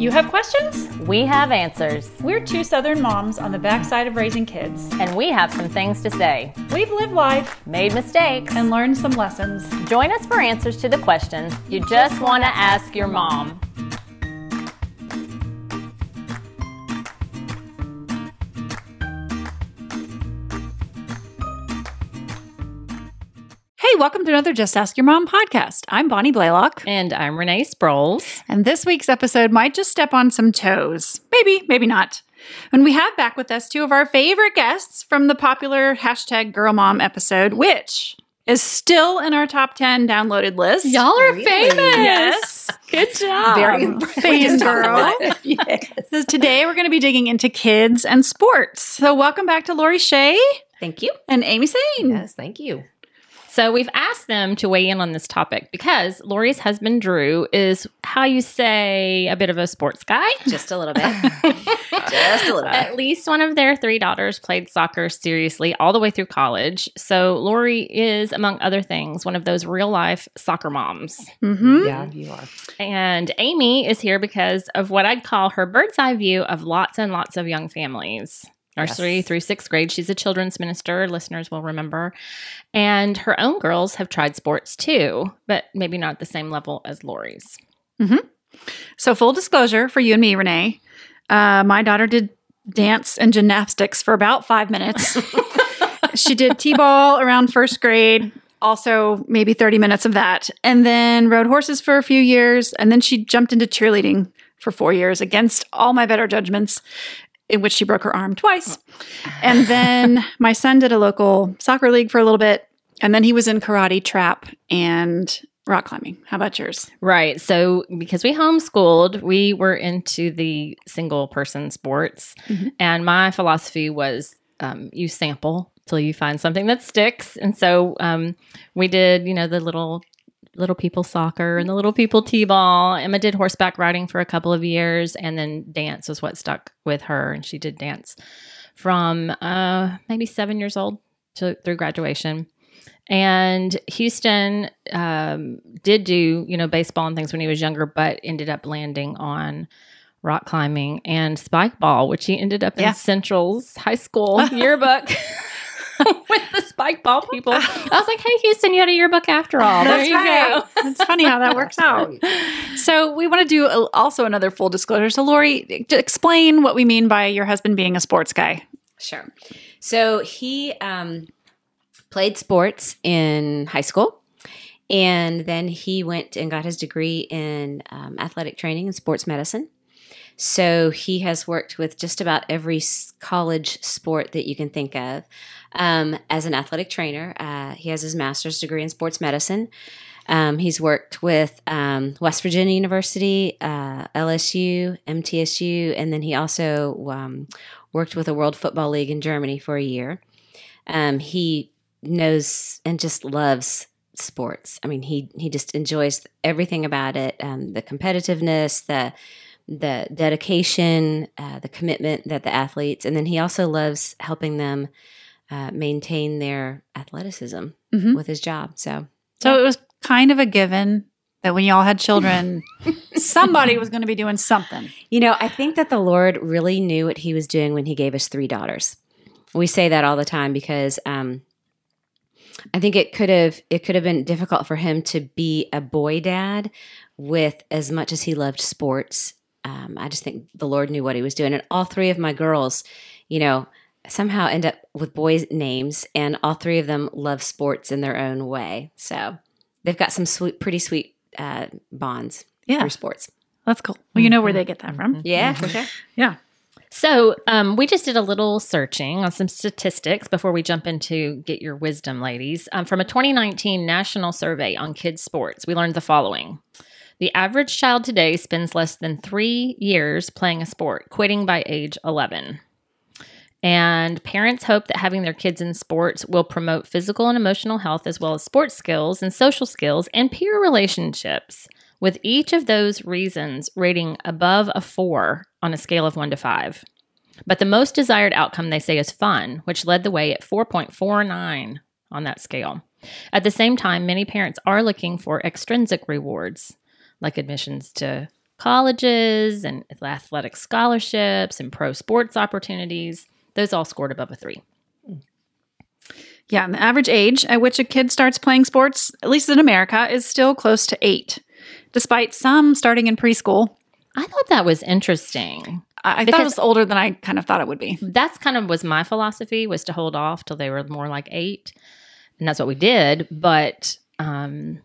You have questions? We have answers, We're two Southern moms on the backside of raising kids. and we have some things to say. We've lived life Made mistakes. and learned some lessons. Join us for answers to the questions you just want to ask your mom. Welcome to another Just Ask Your Mom podcast. I'm Bonnie Blaylock. And I'm Renee Sproles. And this week's episode might just step on some toes. Maybe, maybe not. And we have back with us two of our favorite guests from the popular hashtag Girl Mom episode, which is still in our top 10 downloaded list. Y'all are Really? famous. Yes. Good job. Very Um, fangirl. yes. So today we're going to be digging into kids and sports. So welcome back to Lori Shea Thank you. and Amy Sane. Yes, thank you. So we've asked them to weigh in on this topic because Lori's husband Drew is how you say a bit of a sports guy. Just a little bit. Just a little At least one of their three daughters played soccer seriously all the way through college. So Lori is, among other things, one of those real life soccer moms. Mm-hmm. Yeah, you are. And Amy is here because of what I'd call her bird's eye view of lots and lots of young families. Nursery Yes. through sixth grade. She's a children's minister, listeners will remember. And her own girls have tried sports too, but maybe not at the same level as Lori's. So, full disclosure for you and me, Renee, uh, my daughter did dance and gymnastics for about five minutes. she did t ball around first grade, also maybe 30 minutes of that, and then rode horses for a few years. And then she jumped into cheerleading for four years against all my better judgments, in which she broke her arm twice. And then my son did a local soccer league for a little bit. And then he was in karate, trap, and rock climbing. How about yours? Right. So, because we homeschooled, we were into the single person sports. Mhm. And my philosophy was um, you sample till you find something that sticks. And so um, we did, you know, the little little people soccer and the little people t-ball. Emma did horseback riding for a couple of years and then dance was what stuck with her and she did dance from uh, maybe seven years old to through graduation. And Houston um, did do, you know, baseball and things when he was younger, but ended up landing on rock climbing and spike ball, which he ended up Yeah. in Central's high school yearbook with the spike ball people. I was like, hey, Houston, you had a yearbook after all. There That's you right. go. It's funny how that works out. So we want to do a, also another full disclosure. So Lori, to explain what we mean by your husband being a sports guy. Sure. So he um, played sports in high school. And then he went and got his degree in um, athletic training and sports medicine. So he has worked with just about every college sport that you can think of um, as an athletic trainer. Uh, he has his master's degree in sports medicine. Um, he's worked with um, West Virginia University, uh, LSU, MTSU, and then he also um, worked with a World Football League in Germany for a year. Um, he knows and just loves sports. I mean, he he just enjoys everything about it. Um, the competitiveness, the the dedication, uh, the commitment that the athletes, and then he also loves helping them uh, maintain their athleticism Mhm. with his job. So So it was kind of a given that when y'all had children, somebody was going to be doing something. You know, I think that the Lord really knew what He was doing when He gave us three daughters. We say that all the time because um, I think it could have it could have been difficult for him to be a boy dad with as much as he loved sports. Um, I just think the Lord knew what He was doing, and all three of my girls, you know, somehow end up with boys' names, and all three of them love sports in their own way. So they've got some sweet, pretty sweet uh, bonds Yeah, through sports. that's cool. Well, you know where they get that from. Yeah, for sure. Yeah. So, um, we just did a little searching on some statistics before we jump into get your wisdom, ladies. Um, from a 2019 national survey on kids' sports, we learned the following The average child today spends less than three years playing a sport, quitting by age 11. And parents hope that having their kids in sports will promote physical and emotional health, as well as sports skills and social skills and peer relationships, with each of those reasons rating above a four on a scale of one to five. But the most desired outcome, they say, is fun, which led the way at 4.49 on that scale. At the same time, many parents are looking for extrinsic rewards, like admissions to colleges and athletic scholarships and pro sports opportunities. Those all scored above a three. Yeah, and the average age at which a kid starts playing sports, at least in America, is still close to eight, despite some starting in preschool. I thought that was interesting. I, I thought it was older than I kind of thought it would be. That's kind of was my philosophy was to hold off till they were more like eight, and that's what we did. But um,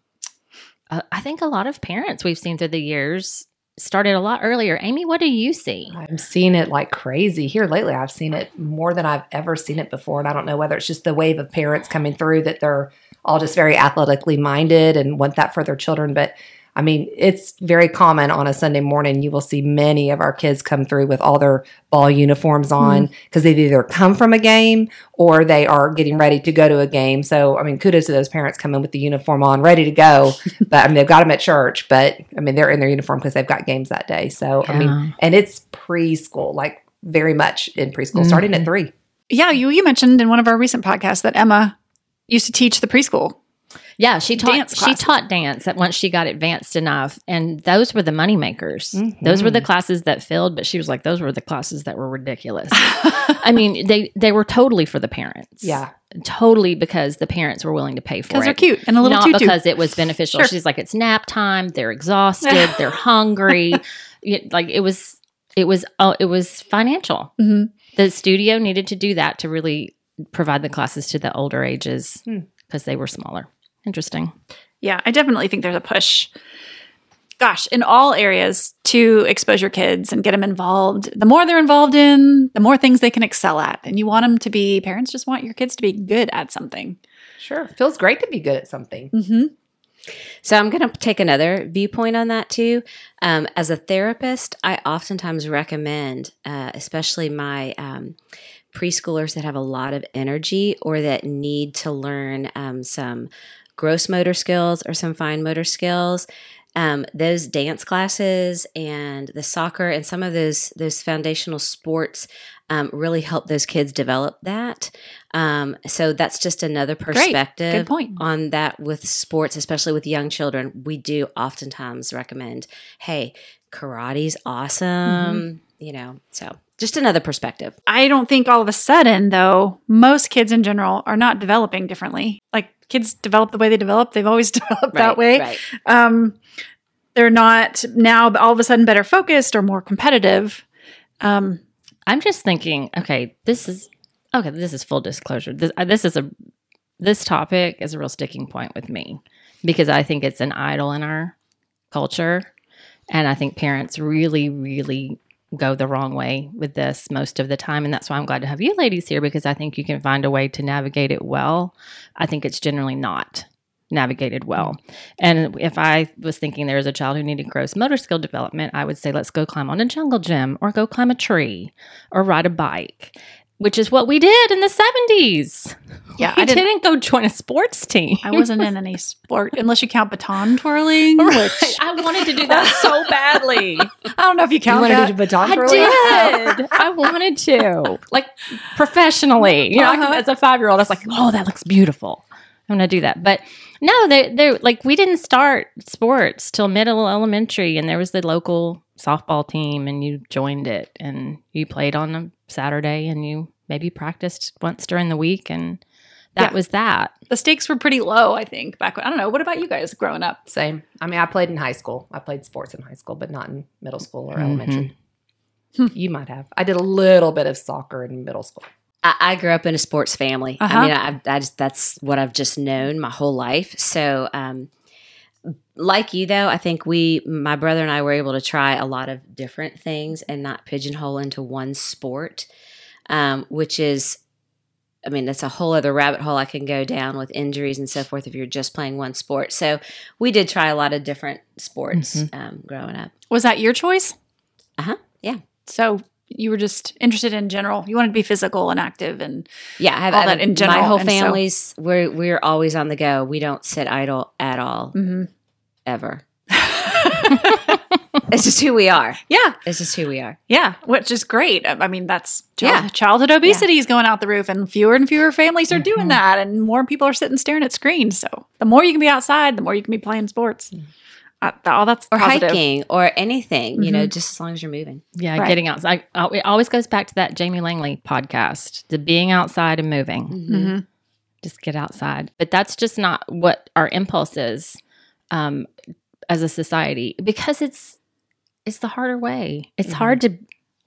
uh, I think a lot of parents we've seen through the years started a lot earlier. Amy, what do you see? I'm seeing it like crazy here lately. I've seen it more than I've ever seen it before. And I don't know whether it's just the wave of parents coming through that they're all just very athletically minded and want that for their children. But I mean, it's very common on a Sunday morning. You will see many of our kids come through with all their ball uniforms mm-hmm. on because they've either come from a game or they are getting ready to go to a game. So, I mean, kudos to those parents coming with the uniform on, ready to go. but I mean, they've got them at church, but I mean, they're in their uniform because they've got games that day. So, I mean, and it's preschool, like very much in preschool, starting at mm-hmm. three. Yeah, you you mentioned in one of our recent podcasts that Emma used to teach the preschool. Yeah, she taught Dance she taught dance that once she got advanced enough, and those were the money makers. Those were the classes that filled, but she was like, those were the classes that were ridiculous. I mean, they they were totally for the parents. Yeah. totally because the parents were willing to pay for it. Because they're cute and a little not tutu. because it was beneficial. Sure. She's like, it's nap time. They're exhausted. they're hungry. It- like it was, it was, uh, it was financial. Mhm. The studio needed to do that to really provide the classes to the older ages Hmm. because they were smaller. Interesting. Yeah, I definitely think there's a push. Gosh, in all areas to expose your kids and get them involved. The more they're involved in, the more things they can excel at. And you want them to be, parents just want your kids to be good at something. Sure. Feels great to be good at something. Mm-hmm. So I'm going to take another viewpoint on that too. Um, as a therapist, I oftentimes recommend, uh, especially my um, preschoolers that have a lot of energy or that need to learn um, some gross motor skills or some fine motor skills. Um, those dance classes and the soccer and some of those those foundational sports um, really help those kids develop that. Um, so that's just another perspective Good point. on that with sports, especially with young children, we do oftentimes recommend, hey, karate's awesome, Mm-hmm. you know, so just another perspective. I don't think all of a sudden, though, most kids in general are not developing differently. Like kids develop the way they develop, they've always developed that way. Right. Um, they're not now all of a sudden better focused or more competitive. Um, I'm just thinking, okay, this is okay. This is full disclosure. This, uh, this is a this topic is a real sticking point with me because I think it's an idol in our culture, and I think parents really, really go the wrong way with this most of the time, and that's why I'm glad to have you ladies here because I think you can find a way to navigate it well. I think it's generally not navigated well. And if I was thinking there was a child who needed gross motor skill development, I would say, let's go climb on a jungle gym or go climb a tree or ride a bike, which is what we did in the 70s. yeah, I I didn't. didn't go join a sports team. I wasn't in any sport unless you count baton twirling, Right. which I wanted to do that so badly. I don't know if you You count want to that. do baton I twirling? did. I wanted to, like professionally. You know, I- Uh-huh. as a five year old, I was like, "Oh, that looks beautiful. I'm gonna do that." But no, they they like we didn't start sports till middle elementary, and there was the local softball team, and you joined it, and you played on a Saturday, and you maybe practiced once during the week, and that Yeah. was that. the stakes were pretty low, I think, back when. I don't know. What about you guys growing up? Same. I mean, I played in high school. I played sports in high school, but not in middle school or Mhm. elementary. You might have. I did a little bit of soccer in middle school. I, I grew up in a sports family. Uh-huh. I mean, I, I just, that's what I've just known my whole life. So, um, like you though, I think we, my brother and I, were able to try a lot of different things and not pigeonhole into one sport, um, which is, I mean, that's a whole other rabbit hole I can go down with injuries and so forth if you're just playing one sport. So we did try a lot of different sports um, growing up. Was that your choice? Uh-huh. Yeah. So you were just interested in general. You wanted to be physical and active, and Yeah, I have All I that in general, My whole and so- family's we're we're always on the go. We don't sit idle at all Mhm. Ever. it's just who we are. yeah, It's just who we are. yeah, which is great. I I mean, that's child- Yeah. childhood obesity is going out the roof, and fewer and fewer families are doing that, and more people are sitting staring at screens. So the more you can be outside, the more you can be playing sports. Uh, all that's or positive. hiking or anything, you know, Mhm. just as long as you're moving. Yeah, Right. getting outside. I, it always goes back to that Jamie Langley podcast, the being outside and moving. Mhm. Just get outside. But that's just not what our impulse is um, as a society because it's it's the harder way. It's Mhm. hard to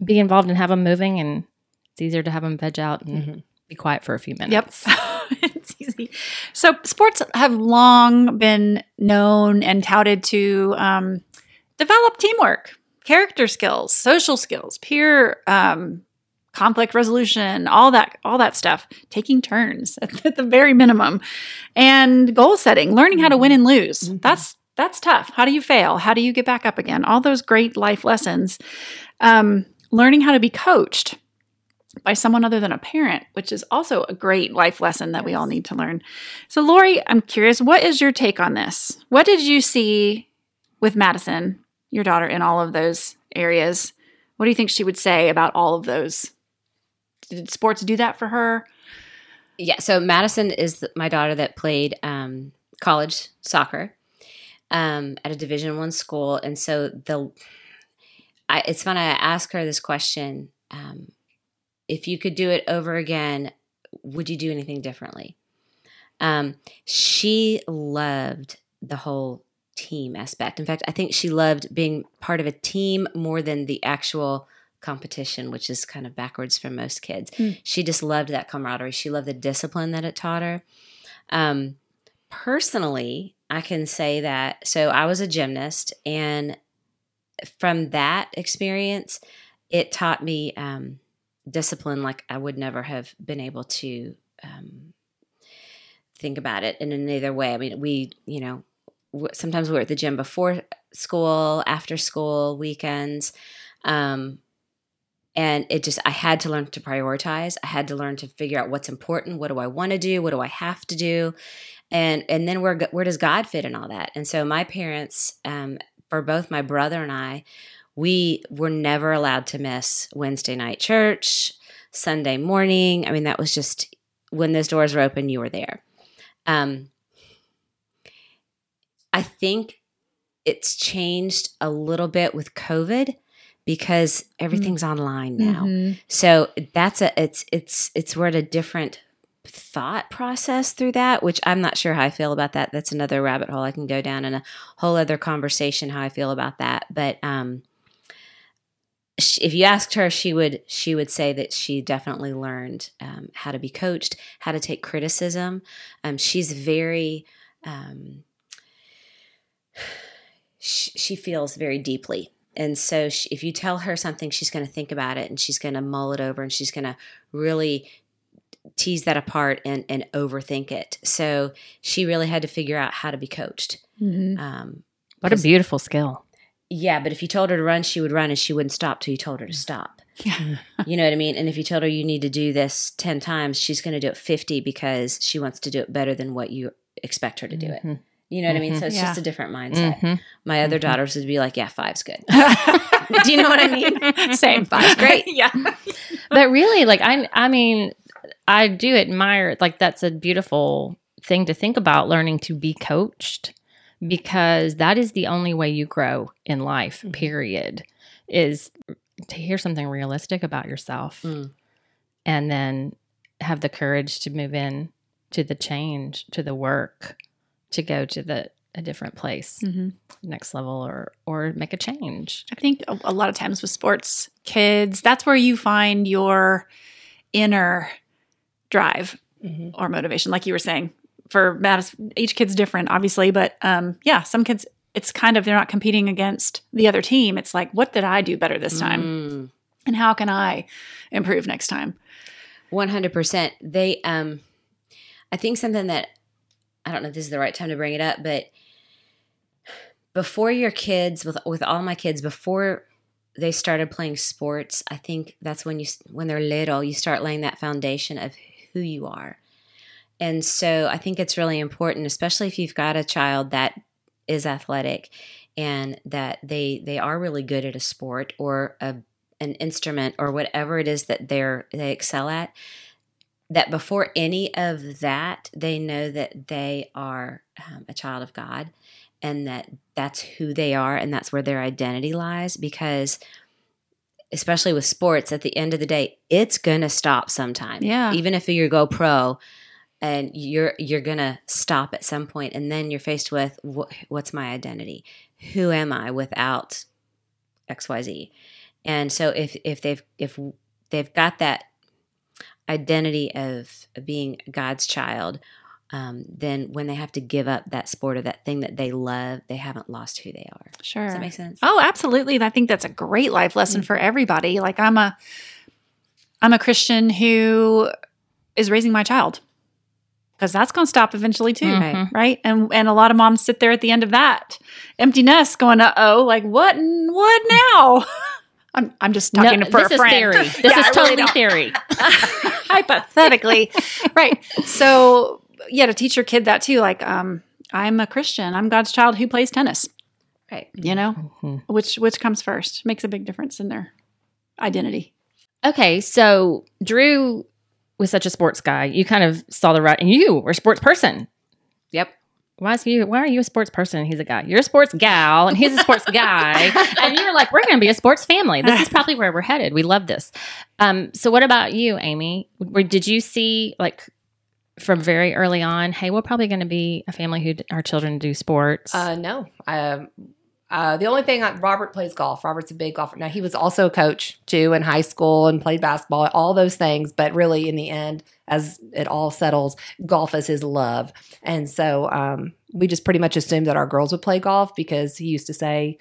be involved and have them moving, and it's easier to have them veg out and Mhm. be quiet for a few minutes. Yep. it's easy. So, sports have long been known and touted to um, develop teamwork, character skills, social skills, peer um, conflict resolution, all that, all that stuff. Taking turns at, at the very minimum, and goal setting, learning how to win and lose. Mhm. That's that's tough. How do you fail? How do you get back up again? All those great life lessons. Um, learning how to be coached by someone other than a parent, which is also a great life lesson that we all need to learn. So, Lori, I'm curious, what is your take on this? What did you see with Madison, your daughter, in all of those areas? What do you think she would say about all of those? Did sports do that for her? Yeah. So Madison is my daughter that played um, college soccer um, at a Division One school, and so the I, it's fun. I ask her this question: um, If you could do it over again, would you do anything differently? Um, she loved the whole team aspect. In fact, I think she loved being part of a team more than the actual competition, which is kind of backwards for most kids. Mm. She just loved that camaraderie. She loved the discipline that it taught her. Um, personally, I can say that. So I was a gymnast, and from that experience, it taught me um, discipline like I would never have been able to um, think about it in another way. I mean, we, you know, sometimes we're at the gym before school, after school, weekends. Um, and it just, I had to learn to prioritize. I had to learn to figure out what's important. What do I want to do? What do I have to do? And, and then where, where does God fit in all that? And so my parents, um, for both my brother and I, we were never allowed to miss Wednesday night church, Sunday morning. I mean, that was just when those doors were open, you were there. Um, I think it's changed a little bit with COVID because everything's online now. Mhm. So that's a it's it's it's we're at a different thought process through that, which I'm not sure how I feel about that. That's another rabbit hole I can go down in a whole other conversation how I feel about that. But um if you asked her, she would she would say that she definitely learned um, how to be coached, how to take criticism. Um, she's very um, sh- she feels very deeply, and so she, if you tell her something, she's going to think about it and she's going to mull it over and she's going to really tease that apart and and overthink it. So she really had to figure out how to be coached. Mhm. Um, What a beautiful skill. yeah, but if you told her to run, she would run and she wouldn't stop till you told her to stop. Yeah. You know what I mean? And if you told her you need to do this 10 times, she's going to do it 50 because she wants to do it better than what you expect her to do it. You know what I mean? So it's Yeah. just a different mindset. Mhm. My other Mhm. daughters would be like, yeah, five's good. do you know what I mean? Same. Five's great. yeah. but really like i i mean i do admire like that's a beautiful thing to think about learning to be coached because that is the only way you grow in life Mhm. period is to hear something realistic about yourself Mm. and then have the courage to move in to the change to the work to go to the a different place Mhm. next level or or make a change I think a, a lot of times with sports kids, that's where you find your inner drive Mhm. or motivation, like you were saying. For Madison, each kid's different, obviously, but um, yeah, some kids, it's kind of they're not competing against the other team. It's like, what did I do better this time, Mm. and how can I improve next time? One hundred percent. They, um, I think something that I don't know if this is the right time to bring it up, but before your kids, with with all my kids, before they started playing sports, I think that's when you when they're little, you start laying that foundation of who you are. And so I think it's really important, especially if you've got a child that is athletic and that they they are really good at a sport or a an instrument or whatever it is that they're they excel at that before any of that they know that they are um, a child of god and that that's who they are and that's where their identity lies because especially with sports at the end of the day it's going to stop sometime. Yeah. even if you go pro and you're you're going to stop at some point and then you're faced with what, what's my identity? Who am i without xyz and so if if they've if they've got that identity of being god's child um, then when they have to give up that sport or that thing that they love they haven't lost who they are Sure. does that make sense Oh, absolutely. I think that's a great life lesson for everybody. Like I'm a I'm a Christian who is raising my child. Because that's going to stop eventually too, Mhm. right? And and a lot of moms sit there at the end of that empty nest, going, "Uh oh, like what? What now?" I'm I'm just talking for this a is friend. theory. This Yeah, is I really totally don't- theory. hypothetically right so yeah to teach your kid that too like um i'm a christian i'm god's child who plays tennis right you know Mm-hmm. which which comes first makes a big difference in their identity Okay, so Drew was such a sports guy. You kind of saw the right, and you were a sports person. yep Why is you? Why are you a sports person? and He's a guy. You're a sports gal, and he's a sports guy. And you're like, we're going to be a sports family. This is probably where we're headed. We love this. Um, so, what about you, Amy? Where, did you see like from very early on? Hey, we're probably going to be a family who d- our children do sports. Uh, no. Um, uh, the only thing I, Robert plays golf. Robert's a big golfer. Now he was also a coach too in high school and played basketball, all those things. But really, in the end, as it all settles, golf is his love, and so um, we just pretty much assumed that our girls would play golf because he used to say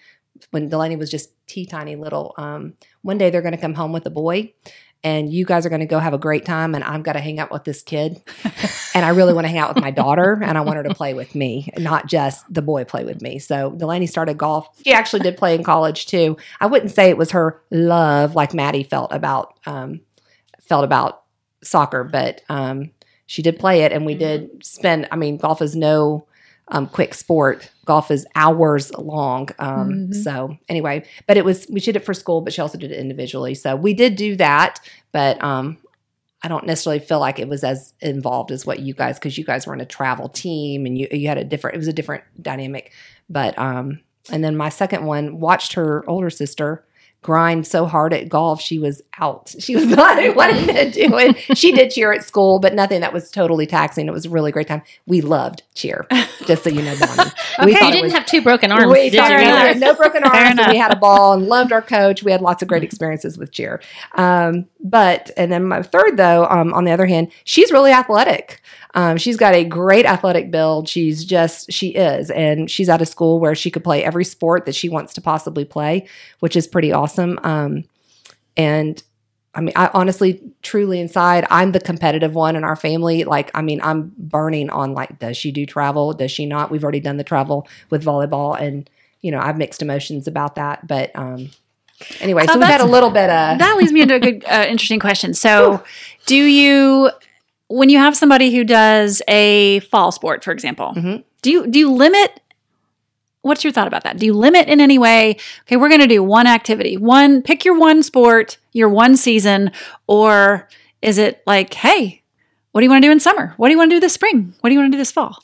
when Delaney was just tea tiny little, um, one day they're going to come home with a boy. And you guys are going to go have a great time, and I've got to hang out with this kid. and I really want to hang out with my daughter, and I want her to play with me, not just the boy play with me. So Delaney started golf. She actually did play in college too. I wouldn't say it was her love like Maddie felt about um, felt about soccer, but um, she did play it, and we did spend. I mean, golf is no um, quick sport. Golf is hours long. Um, Mhm. So anyway, but it was we did it for school, but she also did it individually. So we did do that, but um, I don't necessarily feel like it was as involved as what you guys because you guys were in a travel team and you you had a different it was a different dynamic. But um, and then my second one watched her older sister grind so hard at golf she was out. She was not wanting to do it. She did cheer at school, but nothing that was totally taxing. It was a really great time. We loved cheer, just so you know, Bonnie. Okay, you didn't was- have two broken arms, we did we no broken arms. and we had a ball and loved our coach. We had lots of great experiences with cheer. Um, but and then my third though, um, on the other hand, she's really athletic. Um, she's got a great athletic build. She's just she is, and she's at a school where she could play every sport that she wants to possibly play, which is pretty awesome. Um, and I mean, I honestly, truly inside, I'm the competitive one in our family. Like, I mean, I'm burning on like, does she do travel? Does she not? We've already done the travel with volleyball, and you know, I've mixed emotions about that. But um, anyway, So so, we've had a little bit of that leads me into a good, uh, interesting question. So, do you, when you have somebody who does a fall sport, for example, Mhm. do you do you limit? What's your thought about that? Do you limit in any way? Okay, we're going to do one activity, one pick your one sport, your one season, or is it like, hey, what do you want to do in summer? What do you want to do this spring? What do you want to do this fall?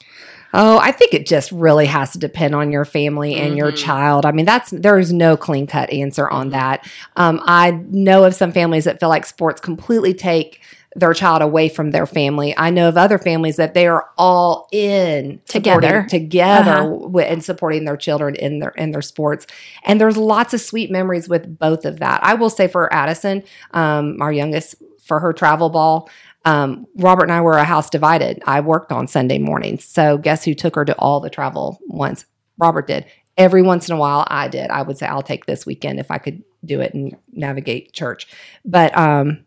Oh, I think it just really has to depend on your family and your Mhm. child. I mean, that's there's no clean cut answer on that. Um, I know of some families that feel like sports completely take their child away from their family. I know of other families that they are all in Together. together Uh-huh. and supporting their children in their in their sports. And there's lots of sweet memories with both of that. I will say for Addison, um, our youngest, for her travel ball. Um, Robert and I were a house divided. I worked on Sunday mornings. So guess who took her to all the travel ones? Robert did. Every once in a while I did. I would say I'll take this weekend if I could do it and navigate church. But um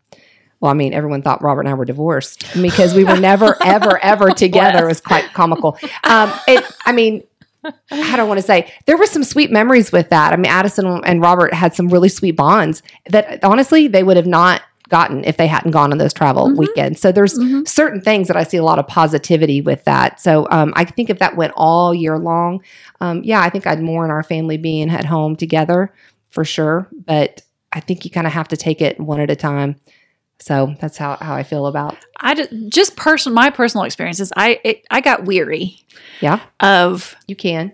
well, I mean, everyone thought Robert and I were divorced because we were never, ever, ever together. It was quite comical. Um, it, I mean, I don't want to say? There were some sweet memories with that. I mean, Addison and Robert had some really sweet bonds that honestly they would have not gotten if they hadn't gone on those travel Mhm. weekends. So there's Mhm. certain things that I see a lot of positivity with that. So um, I think if that went all year long, um, yeah, I think I'd mourn our family being at home together for sure. But I think you kind of have to take it one at a time. So that's how, how I feel about. I just, just personal, my personal experiences. I it, I got weary Yeah, of you can.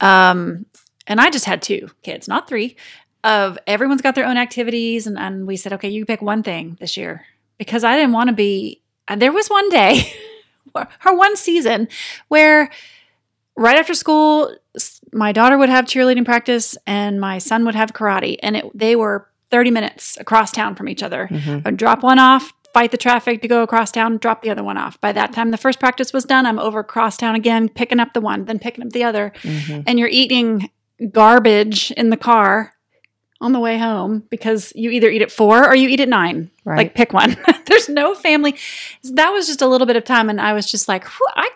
Um, and I just had two kids, not three. Of everyone's got their own activities, and, and we said, okay, you pick one thing this year because I didn't want to be. And there was one day, her one season, where right after school, my daughter would have cheerleading practice and my son would have karate, and it, they were thirty minutes across town from each other. Mhm. I'd drop one off, fight the traffic to go across town, drop the other one off. By that time, the first practice was done. I'm over across town again, picking up the one, then picking up the other. Mhm. And you're eating garbage in the car on the way home because you either eat at four or you eat at nine. Right. Like, pick one. There's no family. That was just a little bit of time. And I was just like, I,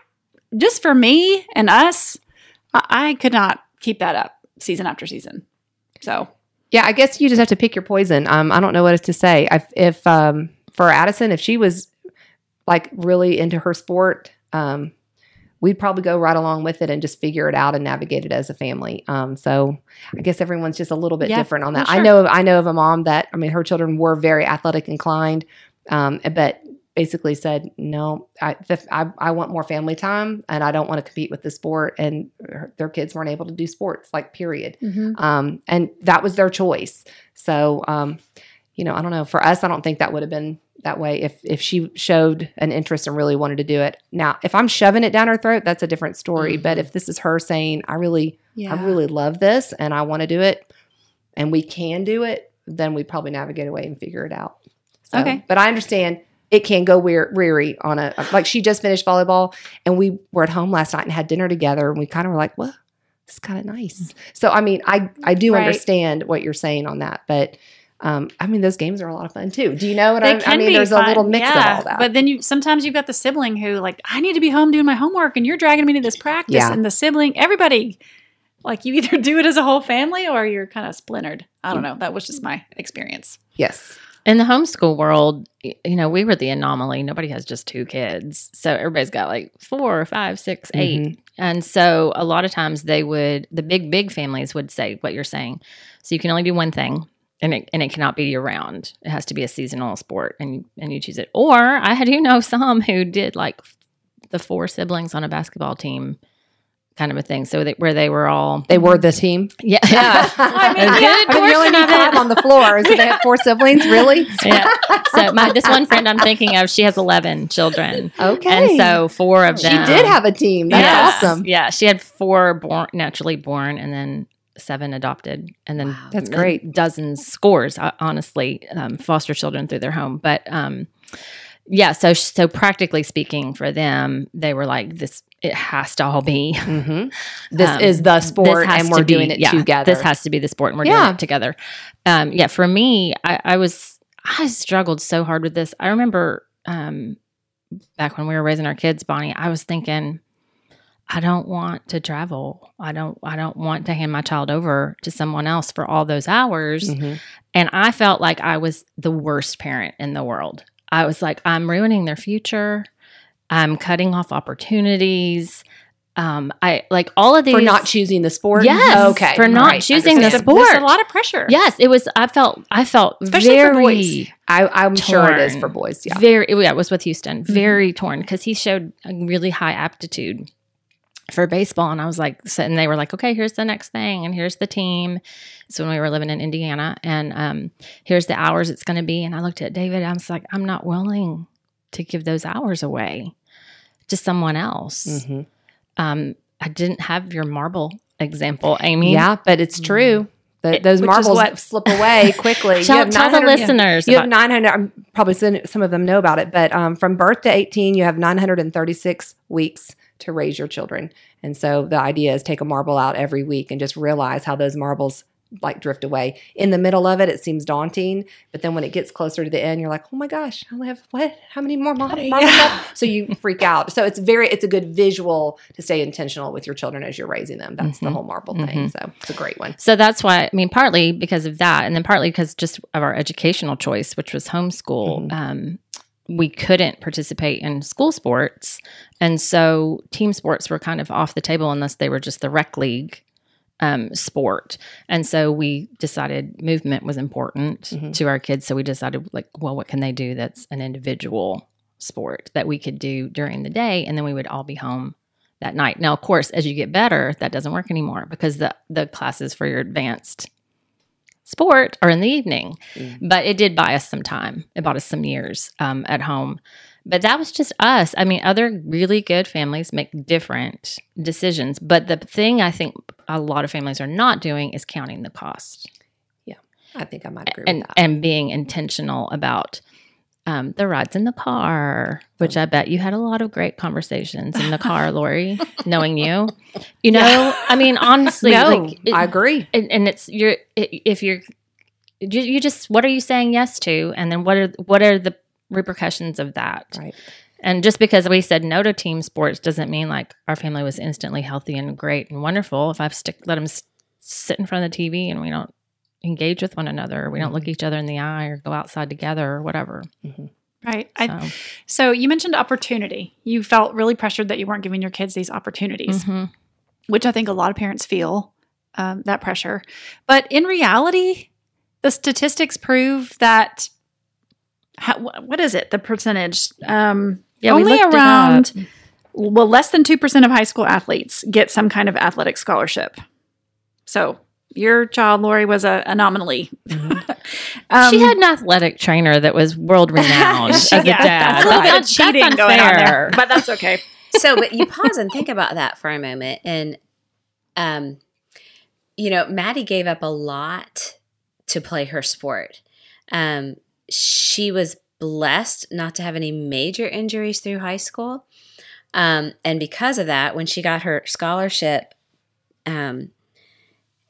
just for me and us, I, I could not keep that up season after season. So, Yeah, I guess you just have to pick your poison. Um, I don't know what else to say. I, if um, for Addison, if she was like really into her sport, um, we'd probably go right along with it and just figure it out and navigate it as a family. Um, so I guess everyone's just a little bit Yeah, different on that. well, I know, I know of a mom that I mean, her children were very athletic inclined, um, but basically said, no, I, the, I, I want more family time and I don't want to compete with the sport. And her, their kids weren't able to do sports, like period um, and that was their choice. So, um, you know, I don't know. For us, I don't think that would have been that way if if she showed an interest and really wanted to do it. Now, if I'm shoving it down her throat, that's a different story. But if this is her saying, "I really, yeah. I really love this and I want to do it," and we can do it, then we probably navigate away and figure it out. So, Okay. But I understand it can go weir- weary on a like she just finished volleyball and we were at home last night and had dinner together and we kind of were like, well, it's kind of nice. So I mean, I I do Right. understand what you're saying on that, but um, I mean, those games are a lot of fun too. Do you know what I, I mean? There's fun, a little mix yeah. of all that. But then you sometimes you've got the sibling who like I need to be home doing my homework, and you're dragging me to this practice, Yeah. and the sibling, everybody, like you either do it as a whole family or you're kind of splintered. I don't know. That was just my experience. yes, In the homeschool world, you know, we were the anomaly. Nobody has just two kids. So everybody's got like four, five, six, eight. Mhm. And so a lot of times they would, the big, big families would say what you're saying. So you can only do one thing. And it, and it cannot be year round. It has to be a seasonal sport, and you, and you choose it. Or I do know some who did like the four siblings on a basketball team, kind of a thing. So they, where they were all they were the team. yeah, I mean, A yeah. good I mean, you only portion need five on the floor. So they have four siblings, really? yeah. So my this one friend I'm thinking of, she has 11 children, Okay. and so four of them. she did have a team. That's Yeah. awesome. Yeah, she had four born naturally born, and then seven adopted, and then Wow. That's great. Dozens, scores, uh, honestly, um, foster children through their home. But um, yeah, so so practically speaking, for them, they were like this. It has to all be hmm This Um, is the sport, and we're be- doing it yeah, together. This has to be the sport, and we're doing it together. Um, yeah, for me, I, I was I struggled so hard with this. I remember um, back when we were raising our kids, Bonnie. I was thinking, I don't want to travel. I don't. I don't want to hand my child over to someone else for all those hours. Mhm. And I felt like I was the worst parent in the world. I was like, I'm ruining their future. I'm cutting off opportunities. Um, I like all of these for not choosing the sport. Yes, okay, for not right. choosing the sport. There's a lot of pressure. Yes, it was. I felt. I felt Especially for very, boys. I, I'm sure it is for boys. Yeah. very. Yeah, it was with Houston. Mm-hmm. Very torn because he showed a really high aptitude for baseball, and I was like, so, and they were like, okay, here's the next thing, and here's the team. So when we were living in Indiana, and um, here's the hours it's going to be, and I looked at David. I was like, I'm not willing to give those hours away to someone else. Mhm. Um, I didn't have your marble example, Amy. Yeah, but it's true. that It- those marbles what- slip away quickly. Tell, tell the listeners. You have about- 900. I'm probably some some of them know about it, but um, from birth to 18, you have 936 weeks to raise your children. And so the idea is take a marble out every week and just realize how those marbles like drift away. In the middle of it, it seems daunting, but then when it gets closer to the end, you're like, oh my gosh, I only have what? How many more mar- marbles? left?" So you freak out. So it's very, it's a good visual to stay intentional with your children as you're raising them. That's the Mhm. whole marble thing. So it's a great one. So that's why, I mean, partly because of that, and then partly because just of our educational choice, which was homeschool. Mhm. Um, we couldn't participate in school sports. And so team sports were kind of off the table unless they were just the rec league um, sport. And so we decided movement was important Mhm. to our kids. So we decided, like, well, what can they do that's an individual sport that we could do during the day? And then we would all be home that night. Now, of course, as you get better, that doesn't work anymore because the the classes for your advanced sport or in the evening. Mm. But it did buy us some time. It bought us some years um, at home. But that was just us. I mean, other really good families make different decisions. But the thing I think a lot of families are not doing is counting the cost Yeah, I think I might agree and with that. and being intentional about um, the rides in the car, which I bet you had a lot of great conversations in the car, Lori. knowing you, you know, Yeah. I mean, honestly, no, like, it- I agree. and, and it's you're i- if you're you, you just what are you saying yes to, and then what are what are the repercussions of that? Right. And just because we said no to team sports doesn't mean like our family was instantly healthy and great and wonderful. If I've stick let them sit in front of the TV and we don't engage with one another, we don't look each other in the eye, or go outside together, or whatever. Right. So, I, so you mentioned opportunity. You felt really pressured that you weren't giving your kids these opportunities, mhm. which I think a lot of parents feel um, that pressure. But in reality, the statistics prove that. How, what is it? The percentage? Um, Yeah, we only looked it around up. well, less than two percent of high school athletes get some kind of athletic scholarship. So your child, Lori, was a anomaly. Um, she had an athletic trainer that was world renowned as a yeah, dad. That's a little bit of That's- that's cheating going on there, but that's okay. so but you pause and think about that for a moment and um you know maddie gave up a lot to play her sport um she was blessed not to have any major injuries through high school um and because of that when she got her scholarship um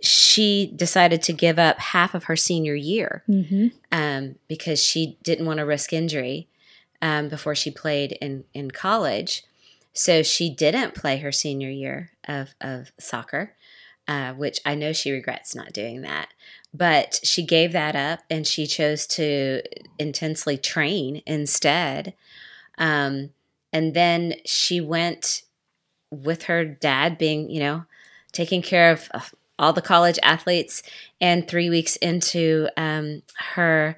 she decided to give up half of her senior year Mm-hmm. um, because she didn't want to risk injury um, before she played in, in college. So she didn't play her senior year of, of soccer, uh, which I know she regrets not doing that. But she gave that up and she chose to intensely train instead. Um, and then she went with her dad being, you know, taking care of uh, all the college athletes. And three weeks into um, her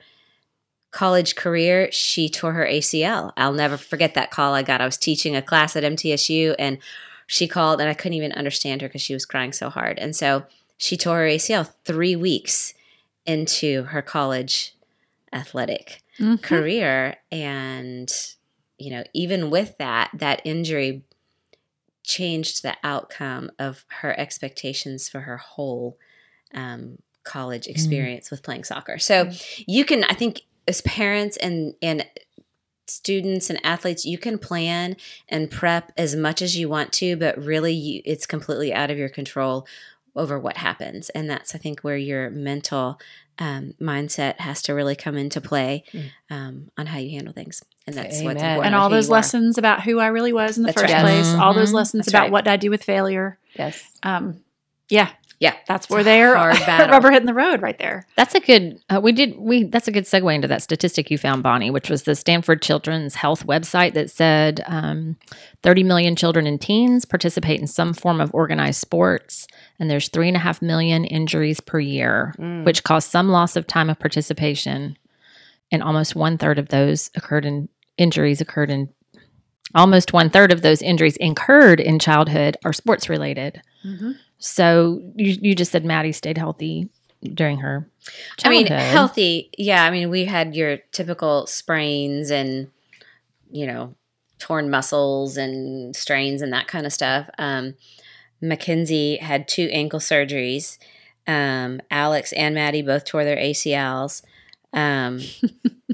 college career, she tore her ACL. I'll never forget that call I got. I was teaching a class at MTSU and she called and I couldn't even understand her because she was crying so hard. And so she tore her ACL three weeks into her college athletic Mm-hmm. career. And, you know, even with that, that injury changed the outcome of her expectations for her whole um, college experience with playing soccer. So you can, I think, as parents and and students and athletes, you can plan and prep as much as you want to, but really, you, it's completely out of your control over what happens, and that's I think where your mental um, mindset has to really come into play Mm. um, on how you handle things, and that's what's Amen. important. and all those you are. lessons about who I really was in the That's first right. place, all those Mhm. lessons That's about right. what I do with failure. Yes. Um, yeah, Yeah. that's It's where a they're hard battle. rubber hitting the road right there. That's a good. Uh, we did. We that's a good segue into that statistic you found, Bonnie, which was the Stanford Children's Health website that said um, 30 million children and teens participate in some form of organized sports, and there's three and a half million injuries per year, Mm. which cause some loss of time of participation, and almost one third of those occurred in injuries occurred in. Almost one third of those injuries incurred in childhood are sports related. Mm-hmm. So you, you just said Maddie stayed healthy during her I mean, healthy. Yeah, I mean, we had your typical sprains and you know torn muscles and strains and that kind of stuff. Um, Mackenzie had two ankle surgeries. Um, Alex and Maddie both tore their ACLs. Um,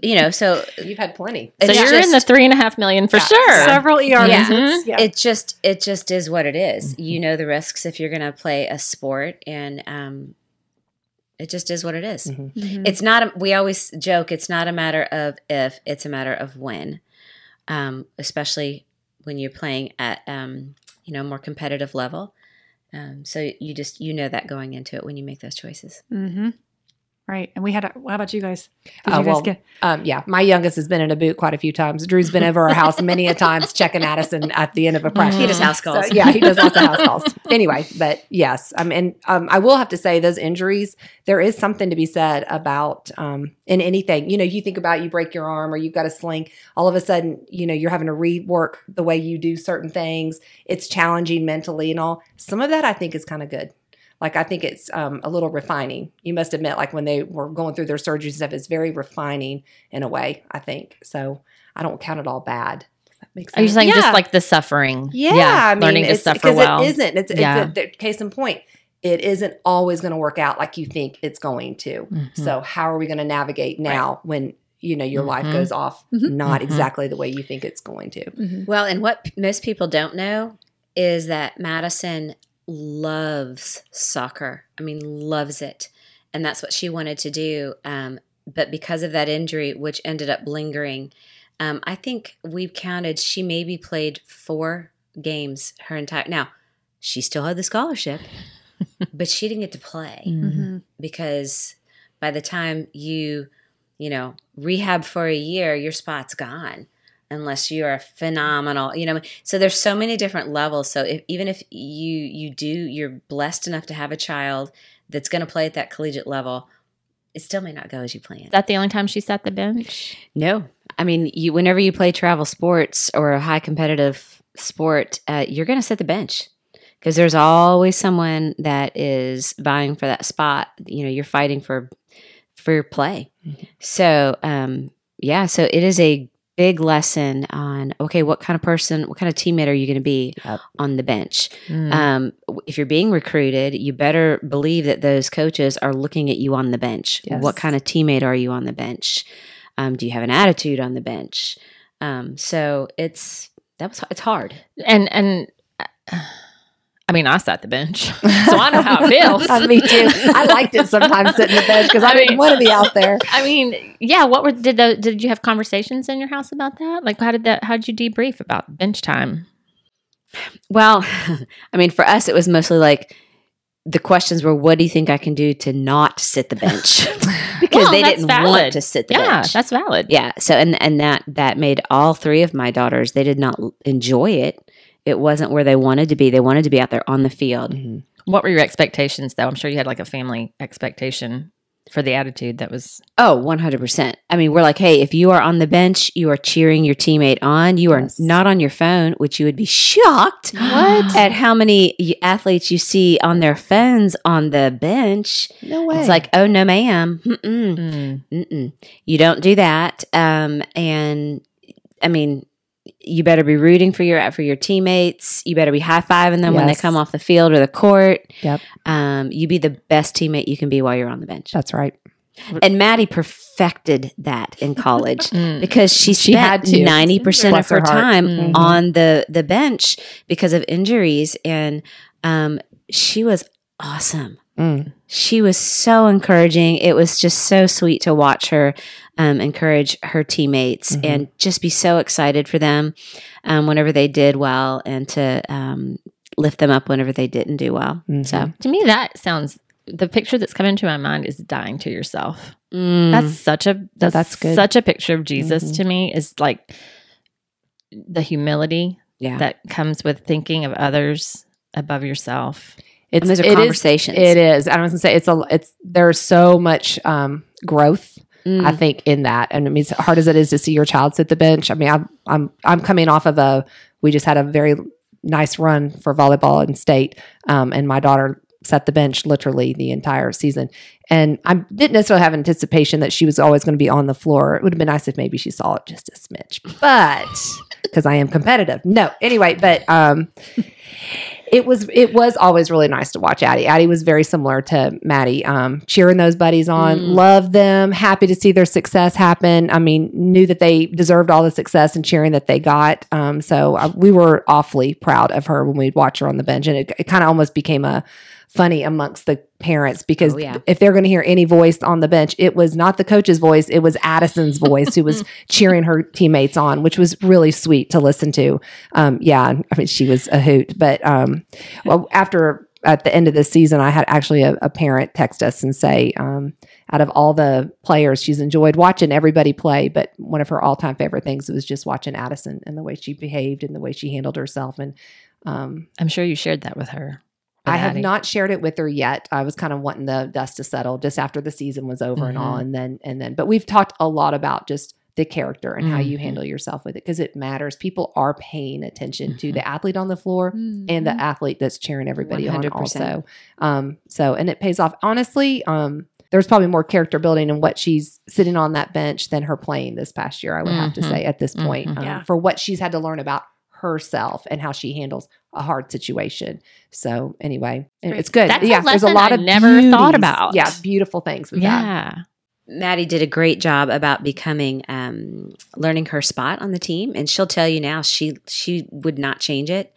you know, so You've had plenty. So you're in the three and a half million for Yeah. sure. Several ER Yeah. visits. Yeah. it just it just is what it is. Mm-hmm. You know the risks if you're going to play a sport, and um, it just is what it is. Mhm. Mhm. It's not. A, we always joke. It's not a matter of if. It's a matter of when. Um, especially when you're playing at um, you know more competitive level. Um, so you just you know that going into it when you make those choices. Mm-hmm. Right. And we had. A, how about you guys? Did Uh, you guys well, get? Um, yeah, my youngest has been in a boot quite a few times. Drew's been over our house many a times checking Addison at the end of a practice. He does house calls. So, yeah, he does lots of house calls. Anyway, but yes, I mean, um, I will have to say those injuries. There is something to be said about um, in anything. You know, you think about you break your arm or you've got a sling. All of a sudden, you know, you're having to rework the way you do certain things. It's challenging mentally and all. Some of that I think is kind of good. Like I think it's um, a little refining. You must admit, like when they were going through their surgery and stuff, it's very refining in a way. I think so. I don't count it all bad. Does that make sense? Are you saying Yeah. just like the suffering? Yeah, yeah. I mean, learning to it's, suffer well. it isn't. It's, Yeah. it's a, the case in point. It isn't always going to work out like you think it's going to. Mhm. So how are we going to navigate now when you know your life Mhm. goes off Mhm. not Mhm. exactly the way you think it's going to? Mhm. Well, and what p- most people don't know is that Madison loves soccer. I mean, loves it. And that's what she wanted to do. Um, but because of that injury, which ended up lingering, um, I think we've counted she maybe played four games her entire. Now, she still had the scholarship, but she didn't get to play Mhm. Mhm. because by the time you, you know, rehab for a year, your spot's gone unless you are phenomenal. You know, so there's so many different levels. So if, even if you you do, you're blessed enough to have a child that's going to play at that collegiate level, it still may not go as you planned. Is that the only time she sat the bench? No, I mean, you whenever you play travel sports or a high competitive sport, uh, you're going to sit the bench because there's always someone that is vying for that spot. You know, you're fighting for for your play. So, um, yeah, so it is a big lesson on okay, what kind of person, what kind of teammate are you going to be Yep. on the bench? Mm. Um, if you're being recruited, you better believe that those coaches are looking at you on the bench. Yes. What kind of teammate are you on the bench? Um, do you have an attitude on the bench? Um, so it's that was it's hard. and and uh, I mean, I sat the bench, so I know how it feels. Uh, Me too. I liked it sometimes sitting in the bench because I, I didn't mean- want to be out there. I mean, yeah. What were did the, did you have conversations in your house about that? Like, how did that? How did you debrief about bench time? Well, I mean, for us, it was mostly like the questions were, "What do you think I can do to not sit the bench?" because Well, they didn't valid. want to sit the yeah, bench. that's valid. Yeah. So and and that that made all three of my daughters. They did not enjoy it. It wasn't where they wanted to be. They wanted to be out there on the field. What were your expectations, though? I'm sure you had like a family expectation for the attitude that was. Oh, 100%. I mean, we're like, hey, if you are on the bench, you are cheering your teammate on. You are Yes. not on your phone, which you would be shocked What? at how many athletes you see on their phones on the bench. No way. It's like, oh, no, ma'am. Mm-mm. Mm. Mm-mm. You don't do that. Um, and I mean, you better be rooting for your for your teammates. You better be high fiving them when they come off the field or the court. Yep. Um, you be the best teammate you can be while you're on the bench. That's right. And Maddie perfected that in college Mm. because she She had spent to. ninety percent of her her heart. time Mhm. on the the bench because of injuries, and um, she was awesome. Mm. She was so encouraging. It was just so sweet to watch her um, encourage her teammates Mhm. and just be so excited for them um, whenever they did well, and to um, lift them up whenever they didn't do well. Mhm. So To me, that sounds. The picture that's coming to my mind is dying to yourself. mm, That's such a that's, that's good. Such a picture of Jesus Mhm. to me is like the humility yeah. that comes with thinking of others above yourself. It's and those are it is- conversations. It is. I was gonna say it's a. It's there's so much um, growth. Mm. I think in that, and I mean, as hard as it is to see your child sit the bench. I mean, I'm I'm I'm coming off of a. We just had a very nice run for volleyball in state, um, and my daughter sat the bench literally the entire season. And I didn't necessarily have anticipation that she was always going to be on the floor. It would have been nice if maybe she saw it just a smidge, but because I am competitive. No, anyway, but um, it was it was always really nice to watch Addie. Addie was very similar to Maddie, um, cheering those buddies on, Mm. loved them, happy to see their success happen. I mean, knew that they deserved all the success and cheering that they got. Um, so uh, we were awfully proud of her when we'd watch her on the bench, and it, it kind of almost became a funny amongst the parents because Oh, yeah. if they're going to hear any voice on the bench, it was not the coach's voice, it was Addison's voice who was cheering her teammates on, which was really sweet to listen to. Um, yeah, I mean, she was a hoot. But um, well, after at the end of the season, I had actually a, a parent text us and say, um, out of all the players, she's enjoyed watching everybody play, but one of her all time favorite things was just watching Addison and the way she behaved and the way she handled herself. And um, I'm sure you shared that with her. I have Addie. not shared it with her yet. I was kind of wanting the dust to settle just after the season was over and all, Mhm. and then and then. But we've talked a lot about just the character and how you Mhm. handle yourself with it because it matters. People are paying attention to Mhm. the athlete on the floor and Mm-hmm. the athlete that's cheering everybody on 100%. also. Um, so and it pays off. Honestly, um, there's probably more character building in what she's sitting on that bench than her playing this past year. I would have to say at this point um, Yeah. for what she's had to learn about herself and how she handles a hard situation. So anyway, Great. it's good. That's a yeah, there's a lot I of never thought about. Yeah, beautiful things with that. Yeah. Maddie did a great job about becoming um, learning her spot on the team, and she'll tell you now she she would not change it.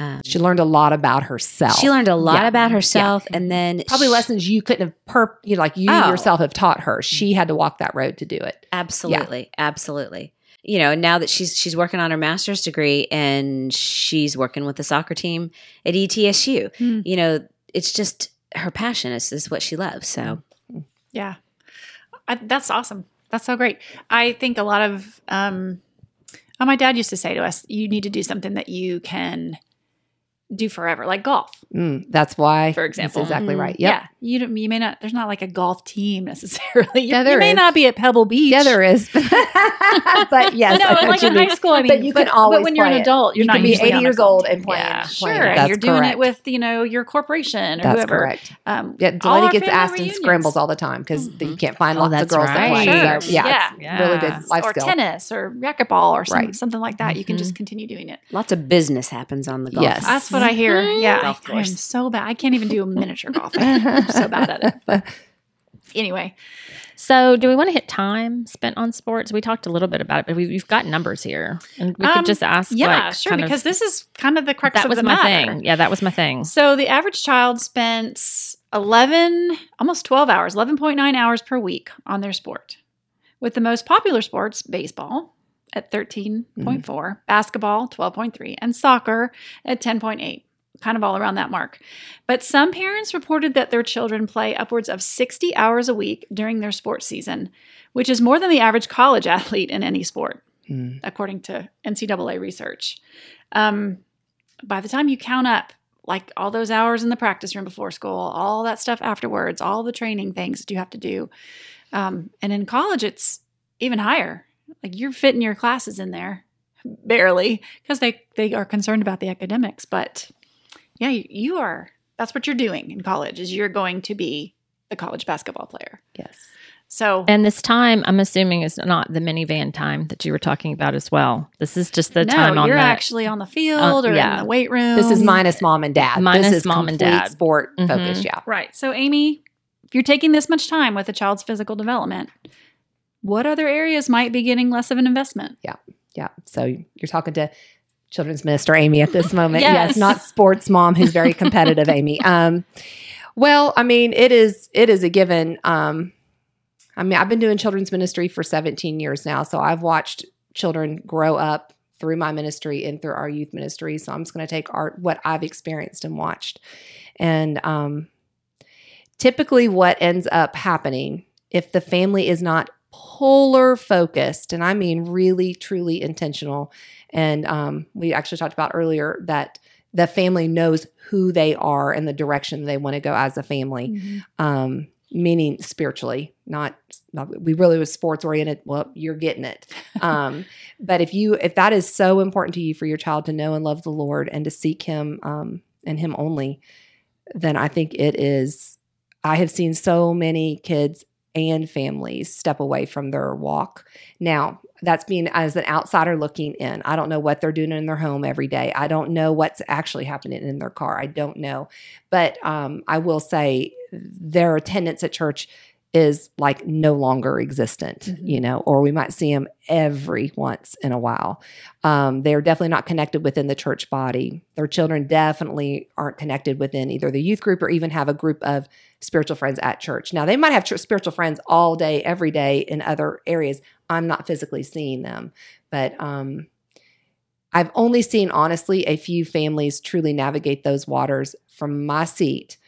Um, She learned a lot about herself. she learned a lot Yeah. about herself, and then probably she- lessons you couldn't have perp you know, like you Oh. yourself have taught her. She had to walk that road to do it. Absolutely, absolutely. You know, now that she's she's working on her master's degree and she's working with the soccer team at ETSU. Hmm. You know, it's just her passion is, is what she loves. So Yeah. I, that's awesome. That's so great. I think a lot of, um, uh, my dad used to say to us, you need to do something that you can do forever, like golf. Mm, that's why, For example. that's exactly Mm. right. Yep. Yeah. You don't, you may not, there's not like a golf team necessarily. You, Yeah, you there may is. not be at Pebble Beach. Yeah, there is. but yes, no, I like what you in mean. high school, I mean, but you can always but when you're an adult, you're you not can be 80 years old team. and playing. Yeah, playing sure. That's you're doing correct. it with, you know, your corporation or That's whoever. correct. Um, Yeah, all Delaney our gets family asked in reunions. scrambles all the time because you can't find Oh, lots of that's girls that right. play. Sure. So, yeah, Yeah. really good Yeah. life or skill. tennis or racquetball or something like that. You can just continue doing it. lots of business happens on the golf. Yes. What I hear. Yeah, Golf I, I am so bad. I can't even do a miniature golf. I'm so bad at it. Anyway, So, do we want to hit time spent on sports? We talked a little bit about it, but we, we've got numbers here, and we Um, could just ask. yeah, like, sure. kind of- Because this is kind of the crux that was my matter. thing. Yeah, that was my thing. So the average child spends 11, almost 12 hours, 11.9 hours per week on their sport. With the most popular sports, baseball at 13.4, basketball 12.3, and soccer at 10.8, kind of all around that mark. But some parents reported that their children play upwards of 60 hours a week during their sports season, which is more than the average college athlete in any sport Mm. according to NCAA research. Um, by the time you count up like all those hours in the practice room before school, all that stuff afterwards, all the training things that you have to do, um, and in college it's even higher. Like you're fitting your classes in there barely because they they are concerned about the academics, but yeah, you, you are. That's what you're doing in college. Is you're going to be the college basketball player. Yes. So And this time, I'm assuming, is not the minivan time that you were talking about as well. This is just the no, time on you're the. actually on the field or yeah. in the weight room. This is minus mom and dad. Minus this is mom and dad. Sport Mhm. focus. Yeah. Right. So, Amy, if you're taking this much time with a child's physical development, what other areas might be getting less of an investment? Yeah. Yeah. So you're talking to children's minister Amy at this moment. Yes. yes. not sports mom who's very competitive, Amy. Um, well, I mean, it is it is a given. Um, I mean, I've been doing children's ministry for 17 years now, so I've watched children grow up through my ministry and through our youth ministry. So I'm just going to take art what I've experienced and watched, and um, typically what ends up happening if the family is not polar focused, and I mean really truly intentional. And um, we actually talked about earlier that the family knows who they are and the direction they want to go as a family, um, meaning spiritually, not, not we really was sports oriented. Well, you're getting it. Um, but if you if that is so important to you for your child to know and love the Lord and to seek Him um, and Him only, then I think it is. I have seen so many kids and families step away from their walk. Now, that's being as an outsider looking in. I don't know what they're doing in their home every day. I don't know what's actually happening in their car. I don't know. But um, I will say their attendance at church is like no longer existent, Mhm. you know, or we might see them every once in a while. Um, they're definitely not connected within the church body. Their children definitely aren't connected within either the youth group or even have a group of spiritual friends at church. Now, they might have tr- spiritual friends all day, every day in other areas. I'm not physically seeing them, but um, I've only seen honestly a few families truly navigate those waters from my seat.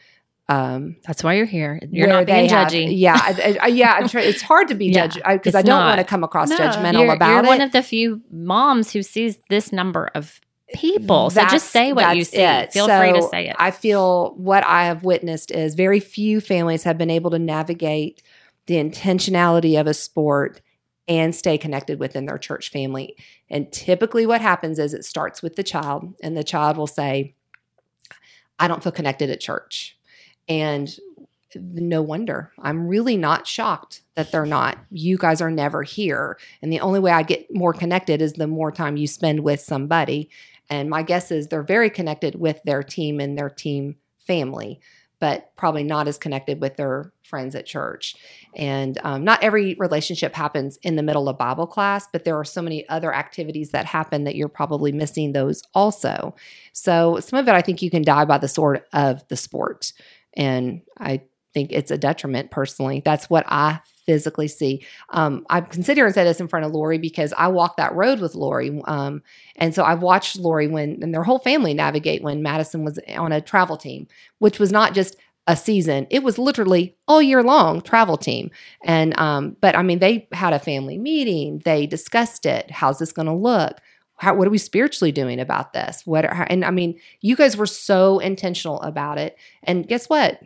Um, That's why you're here. You're not being they have- yeah, I, I, yeah. I'm trying, it's hard to be Yeah, judgy because I don't want to come across No. judgmental you're, about you're it. one of the few moms who sees this number of people. So That's- just say what you see. it. Feel free to say it. I feel what I have witnessed is very few families have been able to navigate the intentionality of a sport and stay connected within their church family. And typically, what happens is it starts with the child, and the child will say, I don't feel connected at church. And no wonder. I'm really not shocked that they're not. You guys are never here. And the only way I get more connected is the more time you spend with somebody. And my guess is they're very connected with their team and their team family, but probably not as connected with their friends at church. And um, not every relationship happens in the middle of Bible class, but there are so many other activities that happen that you're probably missing those also. So some of it, I think you can die by the sword of the sport. And I think it's a detriment personally. That's what I physically see. Um, I'm considering say this in front of Lori because I walked that road with Lori. Um, and so I've watched Lori when and their whole family navigate when Madison was on a travel team, which was not just a season. It was literally all year long travel team. And um, but I mean, they had a family meeting. They discussed it. How's this going to look? How, what are we spiritually doing about this? What are, and I mean, you guys were so intentional about it. And guess what?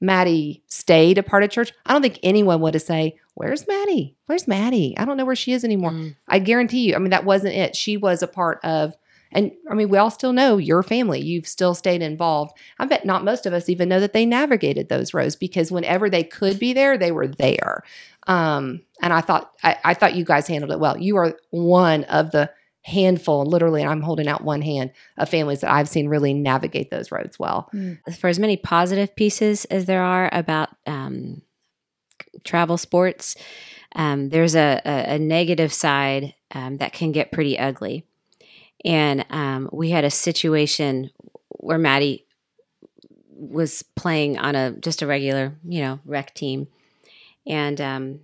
Maddie stayed a part of church. I don't think anyone would have say, "Where's Maddie? Where's Maddie? I don't know where she is anymore." Mm. I guarantee you. I mean, that wasn't it. She was a part of, and I mean, we all still know your family. You've still stayed involved. I bet not most of us even know that they navigated those roads because whenever they could be there, they were there. Um, and I thought, I, I thought you guys handled it well. You are one of the handful, literally, and I'm holding out one hand of families that I've seen really navigate those roads well. for as many positive pieces as there are about um, travel sports, um, there's a, a, a negative side um, that can get pretty ugly. And um, we had a situation where Maddie was playing on a just a regular, you know, rec team, and um,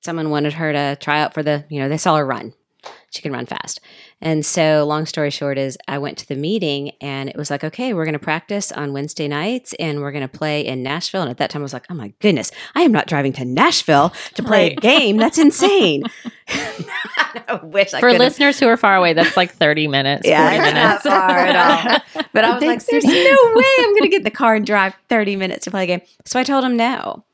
someone wanted her to try out for the, you know, they saw her run. She can run fast. And so, long story short, is I went to the meeting and it was like, okay, we're going to practice on Wednesday nights and we're going to play in Nashville. And at that time, I was like, oh my goodness, I am not driving to Nashville to play a game. That's insane. I wish I For could. listeners who are far away, that's like 30 minutes, Yeah, 40 minutes. not far at all. But I was like, there's no way I'm going to get in the car and drive 30 minutes to play a game. So I told him no.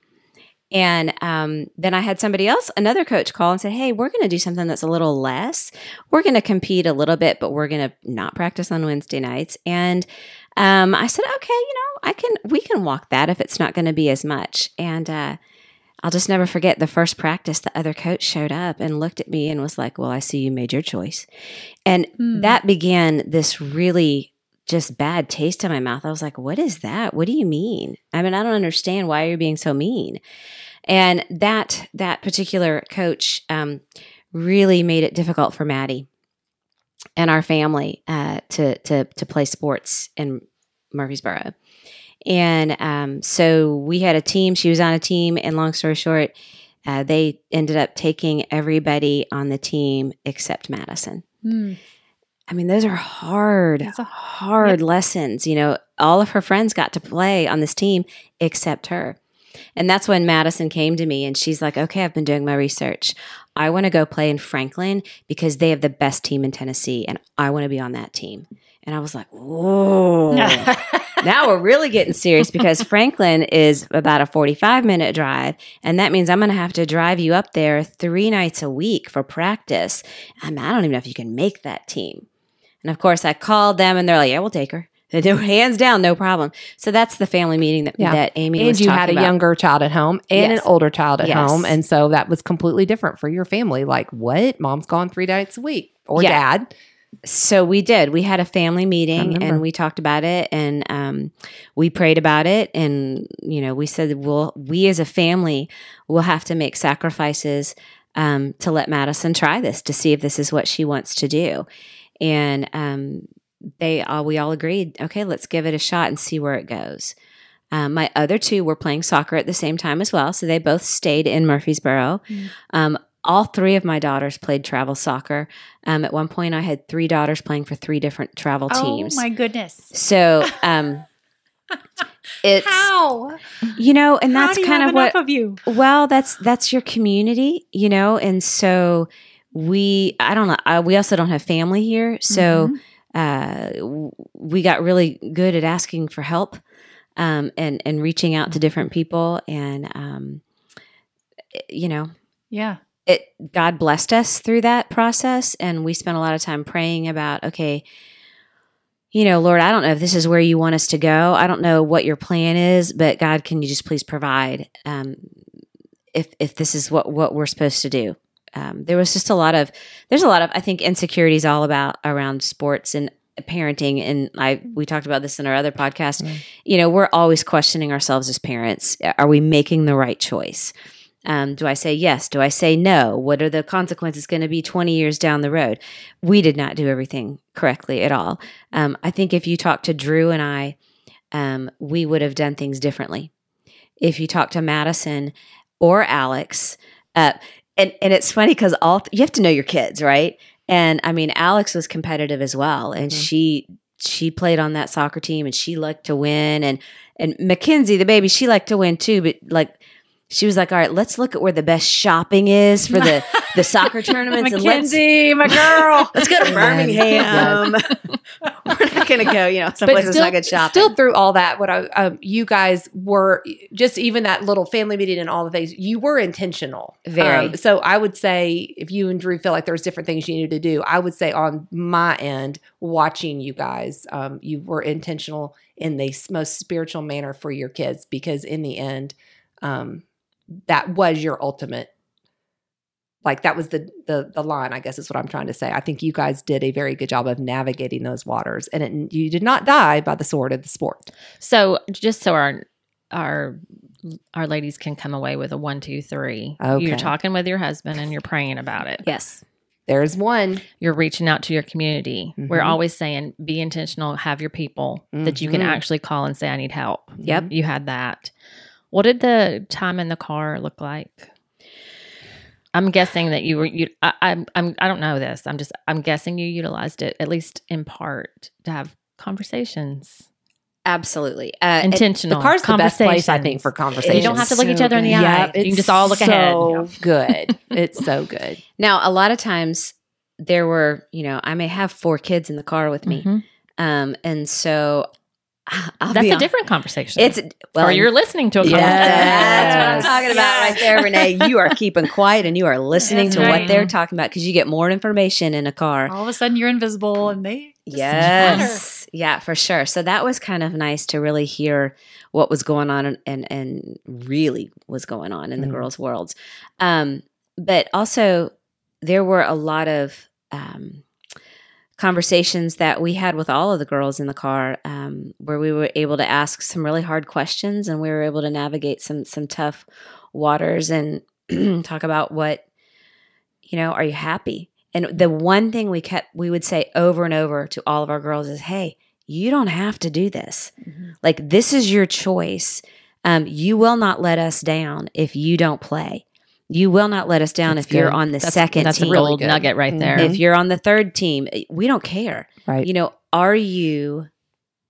And um, then I had somebody else, another coach, call and say, "Hey, we're going to do something that's a little less. We're going to compete a little bit, but we're going to not practice on Wednesday nights." And um, I said, "Okay, you know, I can. We can walk that if it's not going to be as much." And uh, I'll just never forget the first practice. The other coach showed up and looked at me and was like, "Well, I see you made your choice," and Hmm. that began this really just bad taste in my mouth. I was like, what is that? What do you mean? I mean, I don't understand why you're being so mean. And that that particular coach um, really made it difficult for Maddie and our family uh, to to to play sports in Murfreesboro. And um, so we had a team. She was on a team, and long story short, uh, they ended up taking everybody on the team except Madison. Hmm. I mean, those are hard, That's a- hard lessons. You know, all of her friends got to play on this team except her. And that's when Madison came to me and she's like, okay, I've been doing my research. I want to go play in Franklin because they have the best team in Tennessee and I want to be on that team. And I was like, whoa. now we're really getting serious because Franklin is about a 45 minute drive. And that means I'm going to have to drive you up there three nights a week for practice. I, mean, I don't even know if you can make that team. And of course, I called them and they're like, yeah, we'll take her. They do hands down, no problem. So that's the family meeting that, Yeah. that Amy and you had a about. younger child at home and Yes. an older child at Yes. home and so that was completely different for your family like what mom's gone three nights a week or Yeah. dad So we did. We had a family meeting and we talked about it and um, we prayed about it. And, you know, we said, well, we as a family will have to make sacrifices um, to let Madison try this to see if this is what she wants to do. And um, they all, we all agreed, okay, let's give it a shot and see where it goes. Um, my other two were playing soccer at the same time as well. So they both stayed in Murfreesboro. Mm. Um, all three of my daughters played travel soccer. Um, at one point, I had three daughters playing for three different travel teams. Oh my goodness. So um, it's How? you know, and How that's kind have of what of you. well, that's that's your community, you know, and so we I don't know. Uh, we also don't have family here, so Mhm. uh, we got really good at asking for help um, and and reaching out to different people, and um, you know, yeah. it God blessed us through that process, and we spent a lot of time praying about okay. You know, Lord, I don't know if this is where you want us to go. I don't know what your plan is, but God, can you just please provide um, if if this is what what we're supposed to do? Um, there was just a lot of there's a lot of I think insecurities all about around sports and parenting, and I we talked about this in our other podcast. Mm. You know, we're always questioning ourselves as parents: Are we making the right choice? Um, do I say yes? Do I say no? What are the consequences going to be 20 years down the road? We did not do everything correctly at all. Um, I think if you talk to Drew and I, um, we would have done things differently. If you talk to Madison or Alex, uh, and and it's funny because all you have to know your kids, right? And I mean, Alex was competitive as well, and Mhm. she she played on that soccer team, and she liked to win. And and Mackenzie, the baby, she liked to win too, but like. She was like, "All right, let's look at where the best shopping is for the the soccer tournaments, and let's Mackenzie, my girl. let's go to Birmingham. We're not going to go, you know, someplace that's still, not good shopping. still through all that, what I, um, you guys were just even that little family meeting and all the things, you were intentional. Very. Um, so I would say if you and Drew feel like there's different things you needed to do, I would say on my end, watching you guys, um, you were intentional in the most spiritual manner for your kids because in the end, um, that was your ultimate like that was the the the line i guess is what i'm trying to say i think you guys did a very good job of navigating those waters and it, you did not die by the sword of the sport So just so our our our ladies can come away with a one, two, three. Okay. You're talking with your husband and you're praying about it. yes. there's one You're reaching out to your community. We're Mhm. always saying be intentional, have your people that you can Mhm. actually call and say, I need help. Yep. You had that. What did the time in the car look like? I'm guessing that you were you I, I'm I'm I don't know this. I'm just I'm guessing you utilized it at least in part to have conversations. Absolutely. Uh, Intentional. the car's the best place i think for conversation You don't have to look each other in the good. eye. You can just all look ahead. so good it's so good now, a lot of times there were, you know, I may have four kids in the car with me. Mhm. Um, and so I'll That's a hon- different conversation. It's well, or you're listening to a Yes, conversation. that's what I'm Yes. talking about right there, Renee. You are keeping quiet and you are listening That's to what they're talking about because you get more information in a car. All of a sudden, you're invisible, and they just Yes. Yeah, for sure. So that was kind of nice to really hear what was going on and and, and really was going on in the Mhm. girls' worlds. Um, but also there were a lot of um, conversations that we had with all of the girls in the car um, where we were able to ask some really hard questions and we were able to navigate some some tough waters and talk about what you know are you happy? And the one thing we kept we would say over and over to all of our girls is hey you don't have to do this. Mhm. like this is your choice. Um, you will not let us down if you don't play you will not let us down That's if you're on the That's, second that's team a really gold good. nugget right there. Mhm. if you're on the third team we don't care right you know are you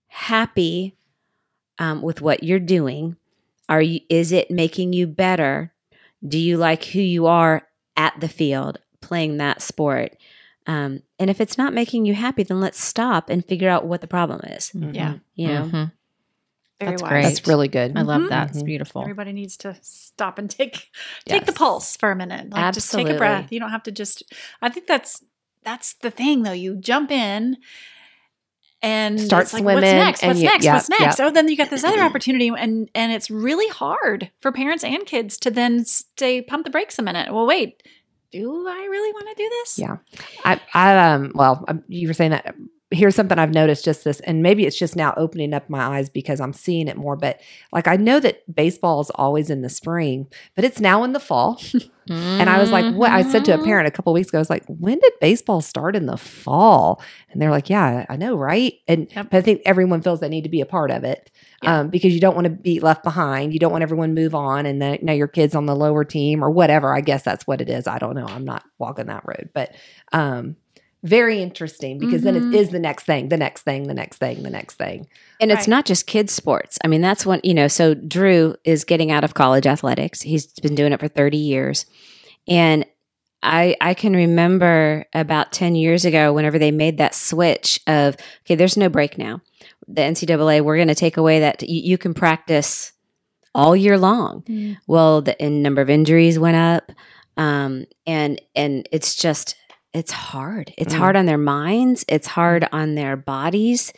happy um, with what you're doing are you is it making you better do you like who you are at the field playing that sport um, and if it's not making you happy then let's stop and figure out what the problem is Mhm. Yeah. you know Mhm. Very That's wise. great. that's really good I love Mhm. that. It's Mhm. beautiful. Everybody needs to stop and take take the pulse for a minute. Like just take a breath. You don't have to just I think that's that's the thing though. You jump in and Start it's like, swimming What's next? and What's you- next? yep, What's next? yep. Oh, then you got this other opportunity, and and it's really hard for parents and kids to then stay pump the brakes a minute. Well, wait, do I really want to do this? Yeah. I, I, um, well, um, you were saying that. Here's something I've noticed just this, and maybe it's just now opening up my eyes because I'm seeing it more. But like, I know that baseball is always in the spring, but it's now in the fall. And I was like, what? I said to a Mhm. parent a couple weeks ago, I was like, when did baseball start in the fall? And they're like, yeah, I know, right? And Yep. but I think everyone feels they need to be a part of it. Yeah. um, because you don't want to be left behind. You don't want everyone move on, and then now your kids on the lower team or whatever. I guess that's what it is. I don't know. I'm not walking that road, but um, very interesting because then Mhm. it is the next thing, the next thing, the next thing, the next thing. And it's not just kids sports. I mean, that's one, you know, so Drew is getting out of college athletics. He's been doing it for 30 years. And I I can remember about 10 years ago whenever they made that switch of okay, there's no break now. The NCAA, we're going to take away that you, you can practice all year long. Well, the in number of injuries went up, um, and and it's just it's hard. It's Mm. hard on their minds. It's hard on their bodies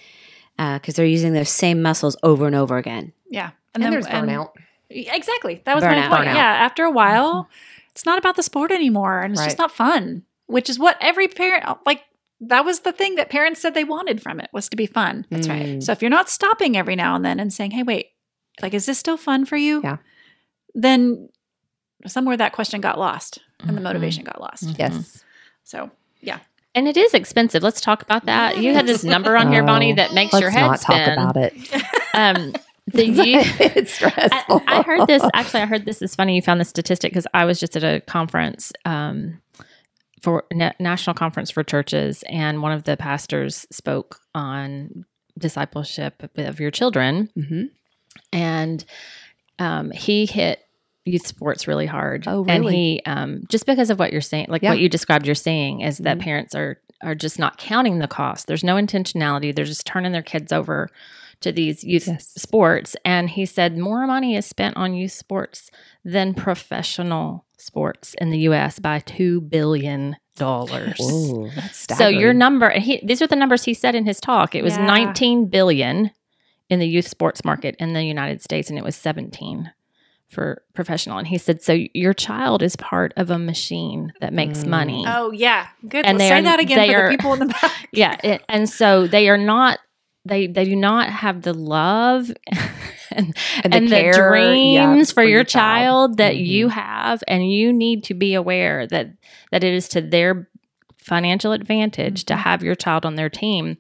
because they're using those same muscles over and over again. Yeah. And, then- there's burnout. exactly. That was Burnout. my point. Burnout. Yeah. After a while, it's not about the sport anymore. And it's just not fun, which is what every parent, like, that was the thing that parents said they wanted from it was to be fun. That's right. Mm. So if you're not stopping every now and then and saying, hey, wait, like, is this still fun for you? Yeah. Then somewhere that question got lost and the Mhm. motivation got lost. Mhm. Yes. So, yeah. And it is expensive. Let's talk about that. Yeah, you it had this number on here, Bonnie, Oh, that makes Let's your head not spin. talk about it. Um, the youth, it's stressful. I, I heard this. Actually, I heard this is funny. You found this statistic because I was just at a conference um, for na- national conference for churches, and one of the pastors spoke on discipleship of your children, hmm and um, he hit youth sports really hard. Oh, And he um, just because of what you're saying, like Yeah. what you described, you're saying is that Mhm. parents are are just not counting the cost. There's no intentionality. They're just turning their kids over to these youth Yes. sports. And he said more money is spent on youth sports than professional sports in the U.S. by two billion dollars. So your number, he, these are the numbers he said in his talk. It was Yeah. 19 billion in the youth sports market in the United States, and it was 17 for professional. And he said, so your child is part of a machine that makes Mm. money. oh, yeah. Good. And Let's say are- that again they for are- the people in the back. Yeah, it, and so they are not. They they do not have the love and, And and the, care, yeah, dreams for, your child, that you Mhm. have, and you need to be aware that that it is to their financial advantage to Mhm. have your child on their team.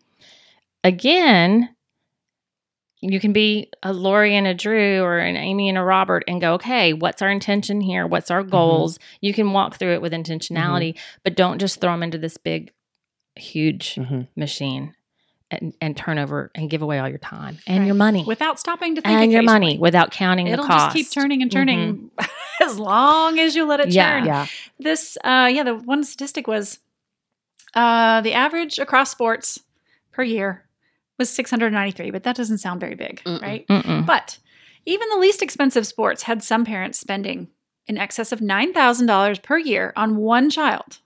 Again, you can be a Lori and a Drew or an Amy and a Robert and go, okay, what's our intention here? What's our goals? You can walk through it with intentionality, but don't just throw them into this big, huge Mhm. machine and, and turn over and give away all your time and your money Without stopping to think and your money without counting It'll the cost. just keep turning and turning as long as you let it Yeah. turn. Yeah. This, uh, yeah, the one statistic was uh, the average across sports per year was 693, but that doesn't sound very big, Mm-mm. right? Mm-mm. But even the least expensive sports had some parents spending in excess of $9,000 per year on one child.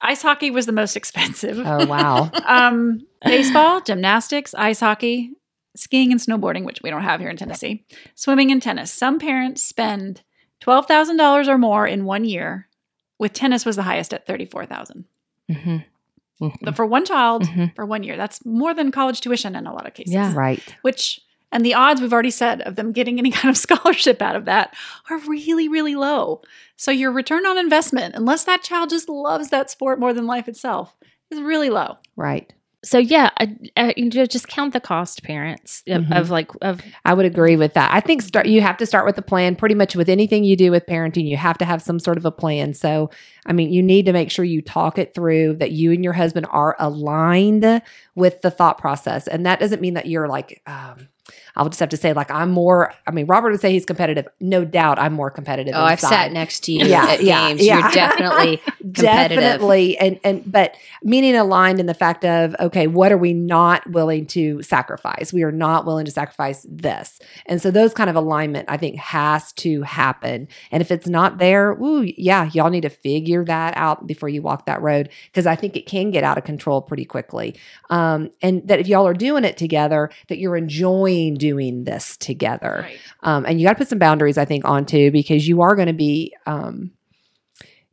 Ice hockey was the most expensive. Oh wow. um, baseball, gymnastics, ice hockey, skiing and snowboarding, which we don't have here in Tennessee, swimming and tennis. Some parents spend twelve thousand dollars or more in one year. With tennis was the highest at thirty four thousand. Mhm. Mhm. But for one child Mhm. for one year, that's more than college tuition in a lot of cases. Yeah. right. Which and the odds we've already said of them getting any kind of scholarship out of that are really, really low. So your return on investment, unless that child just loves that sport more than life itself, is really low. Right. So yeah, you ju- just count the cost, parents, of, Mhm. of like of I would agree with that. I think start you have to start with a plan pretty much with anything you do with parenting. You have to have some sort of a plan. So, I mean, you need to make sure you talk it through that you and your husband are aligned with the thought process. And that doesn't mean that you're like um I'll just have to say like I'm more I mean, Robert would say he's competitive. No doubt I'm more competitive. Oh, I've sat next to you Yeah, at yeah, games. yeah. You're definitely competitive. Definitely. And and but meaning aligned in the fact of okay, what are we not willing to sacrifice? We are not willing to sacrifice this. And so those kind of alignment I think has to happen. And if it's not there, ooh, yeah, y'all need to figure that out before you walk that road because I think it can get out of control pretty quickly. Um, and that if y'all are doing it together, that you're enjoying doing this together. Right. Um, and you got to put some boundaries, I think, on too, because you are going to be, um,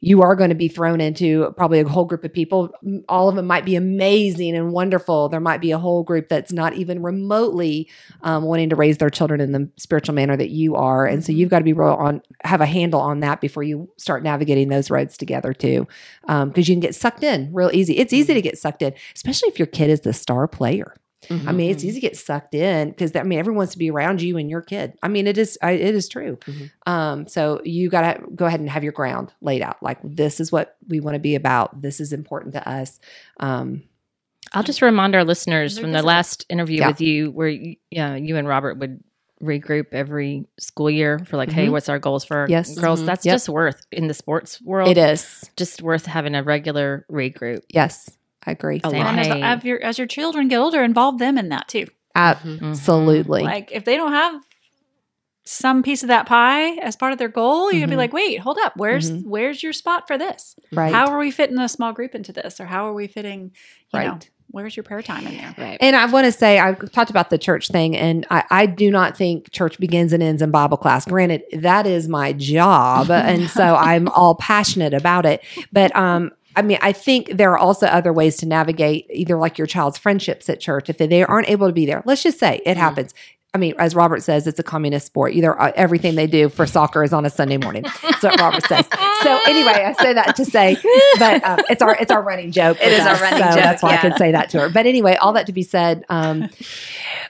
you are going to be thrown into probably a whole group of people. All of them might be amazing and wonderful. There might be a whole group that's not even remotely um, wanting to raise their children in the spiritual manner that you are, and so Mhm. you've got to be real on have a handle on that before you start navigating those roads together too, because you can get sucked in real easy. It's easy to get sucked in, especially if your kid is the star player. Mm-hmm. I mean, it's easy to get sucked in because I mean, everyone wants to be around you and your kid. I mean, it is I, it is true. Mhm. Um, so you got to go ahead and have your ground laid out. Like this is what we want to be about. This is important to us. Um, I'll just remind our listeners from this the last interview Yeah. with you, where you, yeah, you and Robert would regroup every school year for like, hey, Mhm. what's our goals for our Yes. girls? Mhm. That's Yep. just worth in the sports world. it is. just worth having a regular regroup. Yes, I agree. A lot. And as, as your as your children get older, involve them in that too. Mm-hmm. Absolutely. Like if they don't have some piece of that pie as part of their goal, you're gonna Mhm. be like, wait, hold up, where's Mhm. where's your spot for this? right. How are we fitting a small group into this, or how are we fitting? You know, Right. where's your prayer time in there? Right. And I want to say, I've talked about the church thing, and I, I do not think church begins and ends in Bible class. Granted, that is my job, and so I'm all passionate about it. But um, I mean, I think there are also other ways to navigate either like your child's friendships at church. If they aren't able to be there, let's just say it Mhm. happens. I mean, as Robert says, it's a communist sport. Either uh, everything they do for soccer is on a Sunday morning. That's what Robert says. So anyway, I say that to say, but um, it's our it's our running joke. It is is our us, running so joke, That's why I yeah. could say that to her. But anyway, all that to be said. Um,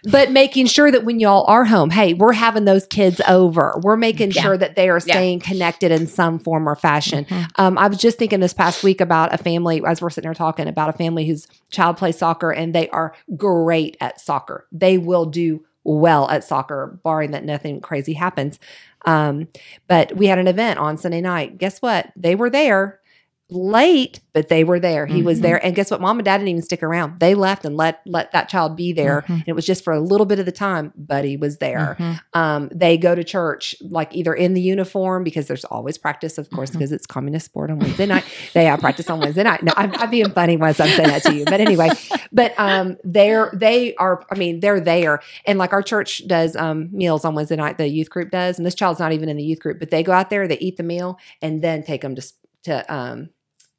but making sure that when y'all are home, hey, we're having those kids over. We're making Yeah. sure that they are Yeah. staying connected in some form or fashion. Mhm. Um, I was just thinking this past week about a family, as we're sitting there talking about a family whose child plays soccer and they are great at soccer. They will do well at soccer, barring that nothing crazy happens. Um, but we had an event on Sunday night. Guess what? They were there late, but they were there. He was Mhm. there. And guess what? Mom and dad didn't even stick around. They left and let let that child be there. Mhm. And it was just for a little bit of the time, but he was there. Mhm. Um, they go to church like either in the uniform because there's always practice, of course, because it's communist sport on Wednesday night. They have practice on Wednesday night. No, I'm, I'm being funny once I'm saying that to you, but anyway. But um, they're they are. I mean, they're there, and like our church does um meals on Wednesday night. The youth group does, and this child's not even in the youth group, but they go out there, they eat the meal, and then take them to to um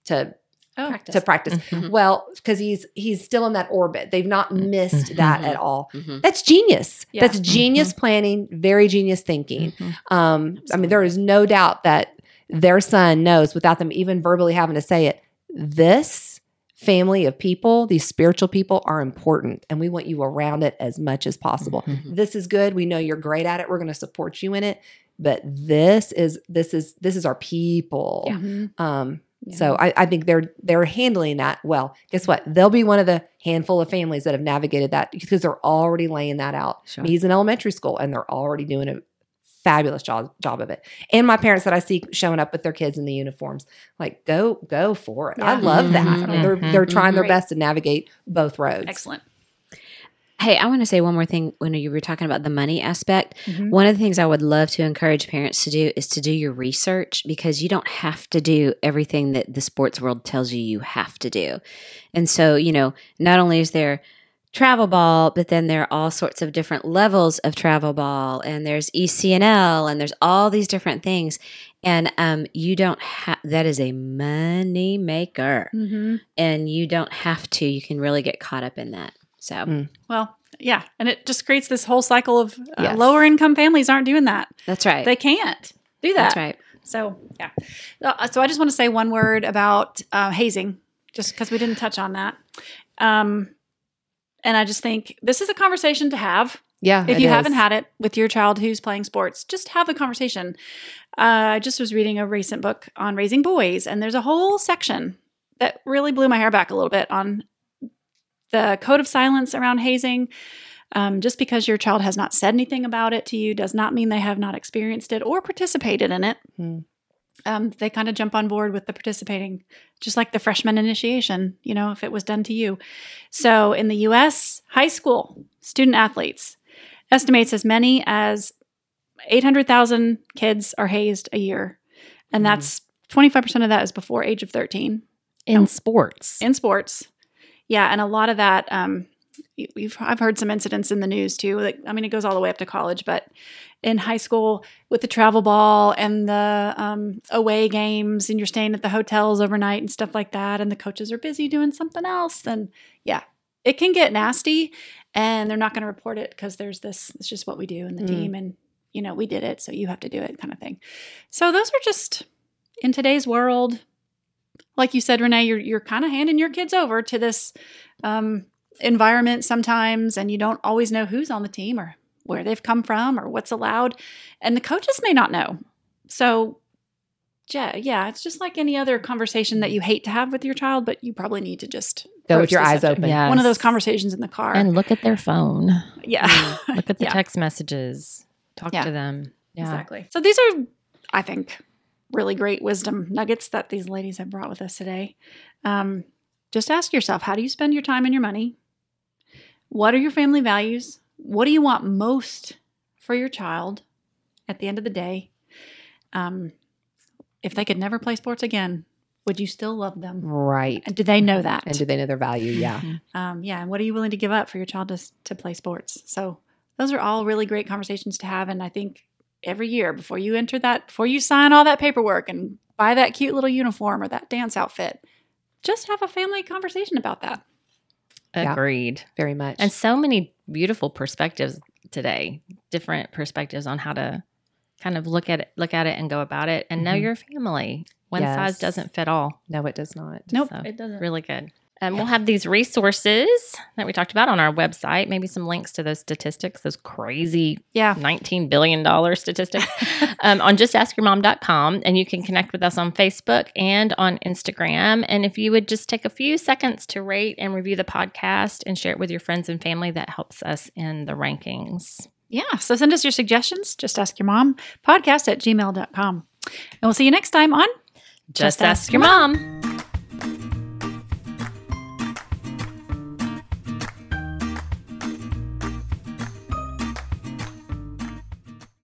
to Oh, Practice. to practice. Mhm. Well, because he's he's still in that orbit. They've not missed that Mhm. at all. Mhm. That's genius. Yeah. That's genius planning, very genius thinking. Um, I mean, there is no doubt that their son knows without them even verbally having to say it. This family of people, these spiritual people, are important, and we want you around it as much as possible. This is good. We know you're great at it. We're going to support you in it. But this is this is this is our people. Mhm. Um, Yeah. so I, I think they're they're handling that well. Guess what? They'll be one of the handful of families that have navigated that because they're already laying that out. Sure. He's in elementary school and they're already doing a fabulous job job of it. And my parents that I see showing up with their kids in the uniforms, like go go for it. I love that. I mean, they're they're mm-hmm. trying their best to navigate both roads. excellent. Hey, I want to say one more thing when you were talking about the money aspect. Mhm. One of the things I would love to encourage parents to do is to do your research because you don't have to do everything that the sports world tells you you have to do. And so, you know, not only is there travel ball, but then there are all sorts of different levels of travel ball, and there's ECNL, and there's all these different things. And um, you don't have that is a money maker, Mhm. and you don't have to. You can really get caught up in that. So, Mm. Well, yeah, and it just creates this whole cycle of uh, Yes. lower income families aren't doing that. that's right. They can't do that. that's right. So yeah. Uh, So I just want to say one word about uh, hazing, just because we didn't touch on that. Um, and I just think this is a conversation to have. Yeah. If you is. haven't had it with your child who's playing sports, just have the conversation. Uh, I just was reading a recent book on raising boys, and there's a whole section that really blew my hair back a little bit on the code of silence around hazing. Um, just because your child has not said anything about it to you does not mean they have not experienced it or participated in it. Hmm. Um, they kind of jump on board with the participating, just like the freshman initiation, you know, if it was done to you. So in the US, high school student athletes estimates as many as 800,000 kids are hazed a year. And Mhm. that's 25% of that is before age of 13 In sports. in sports. Yeah, and a lot of that, um, we've I've heard some incidents in the news too. Like, I mean, it goes all the way up to college, but in high school with the travel ball and the um, away games, and you're staying at the hotels overnight and stuff like that, and the coaches are busy doing something else, then yeah, it can get nasty, and they're not going to report it because there's this. It's just what we do in the Mm. team, and you know we did it, so you have to do it, kind of thing. So those are just in today's world like you said, Renee, you're you're kind of handing your kids over to this um, environment sometimes, and you don't always know who's on the team or where they've come from or what's allowed. And the coaches may not know. So, yeah, yeah, it's just like any other conversation that you hate to have with your child, but you probably need to just Go with your eyes subject. open. Yeah. One of those conversations in the car. And look at their phone. yeah. Look at the Yeah. text messages. Talk Yeah. to them. Yeah. Exactly. So these are, I think, really great wisdom nuggets that these ladies have brought with us today. Um, just ask yourself how do you spend your time and your money? What are your family values? What do you want most for your child at the end of the day? Um, if they could never play sports again, would you still love them? Right. And do they know that? And do they know their value? Yeah. um, yeah, and what are you willing to give up for your child to, to play sports? So those are all really great conversations to have. And I think every year before you enter that, before you sign all that paperwork and buy that cute little uniform or that dance outfit, just have a family conversation about that. Yeah. Agreed. Very much. And so many beautiful perspectives today, different perspectives on how to kind of look at it, look at it and go about it and know Mhm. your family. One size doesn't fit all. no, it does not. Nope, So, it doesn't. Really good. And we'll have these resources that we talked about on our website, maybe some links to those statistics, those crazy Yeah. $19 billion statistics um, on justaskyourmom.com. And you can connect with us on Facebook and on Instagram. And if you would just take a few seconds to rate and review the podcast and share it with your friends and family, that helps us in the rankings. Yeah. So send us your suggestions. Just ask your mom podcast at gmail.com. And we'll see you next time on Just, ask, your mom.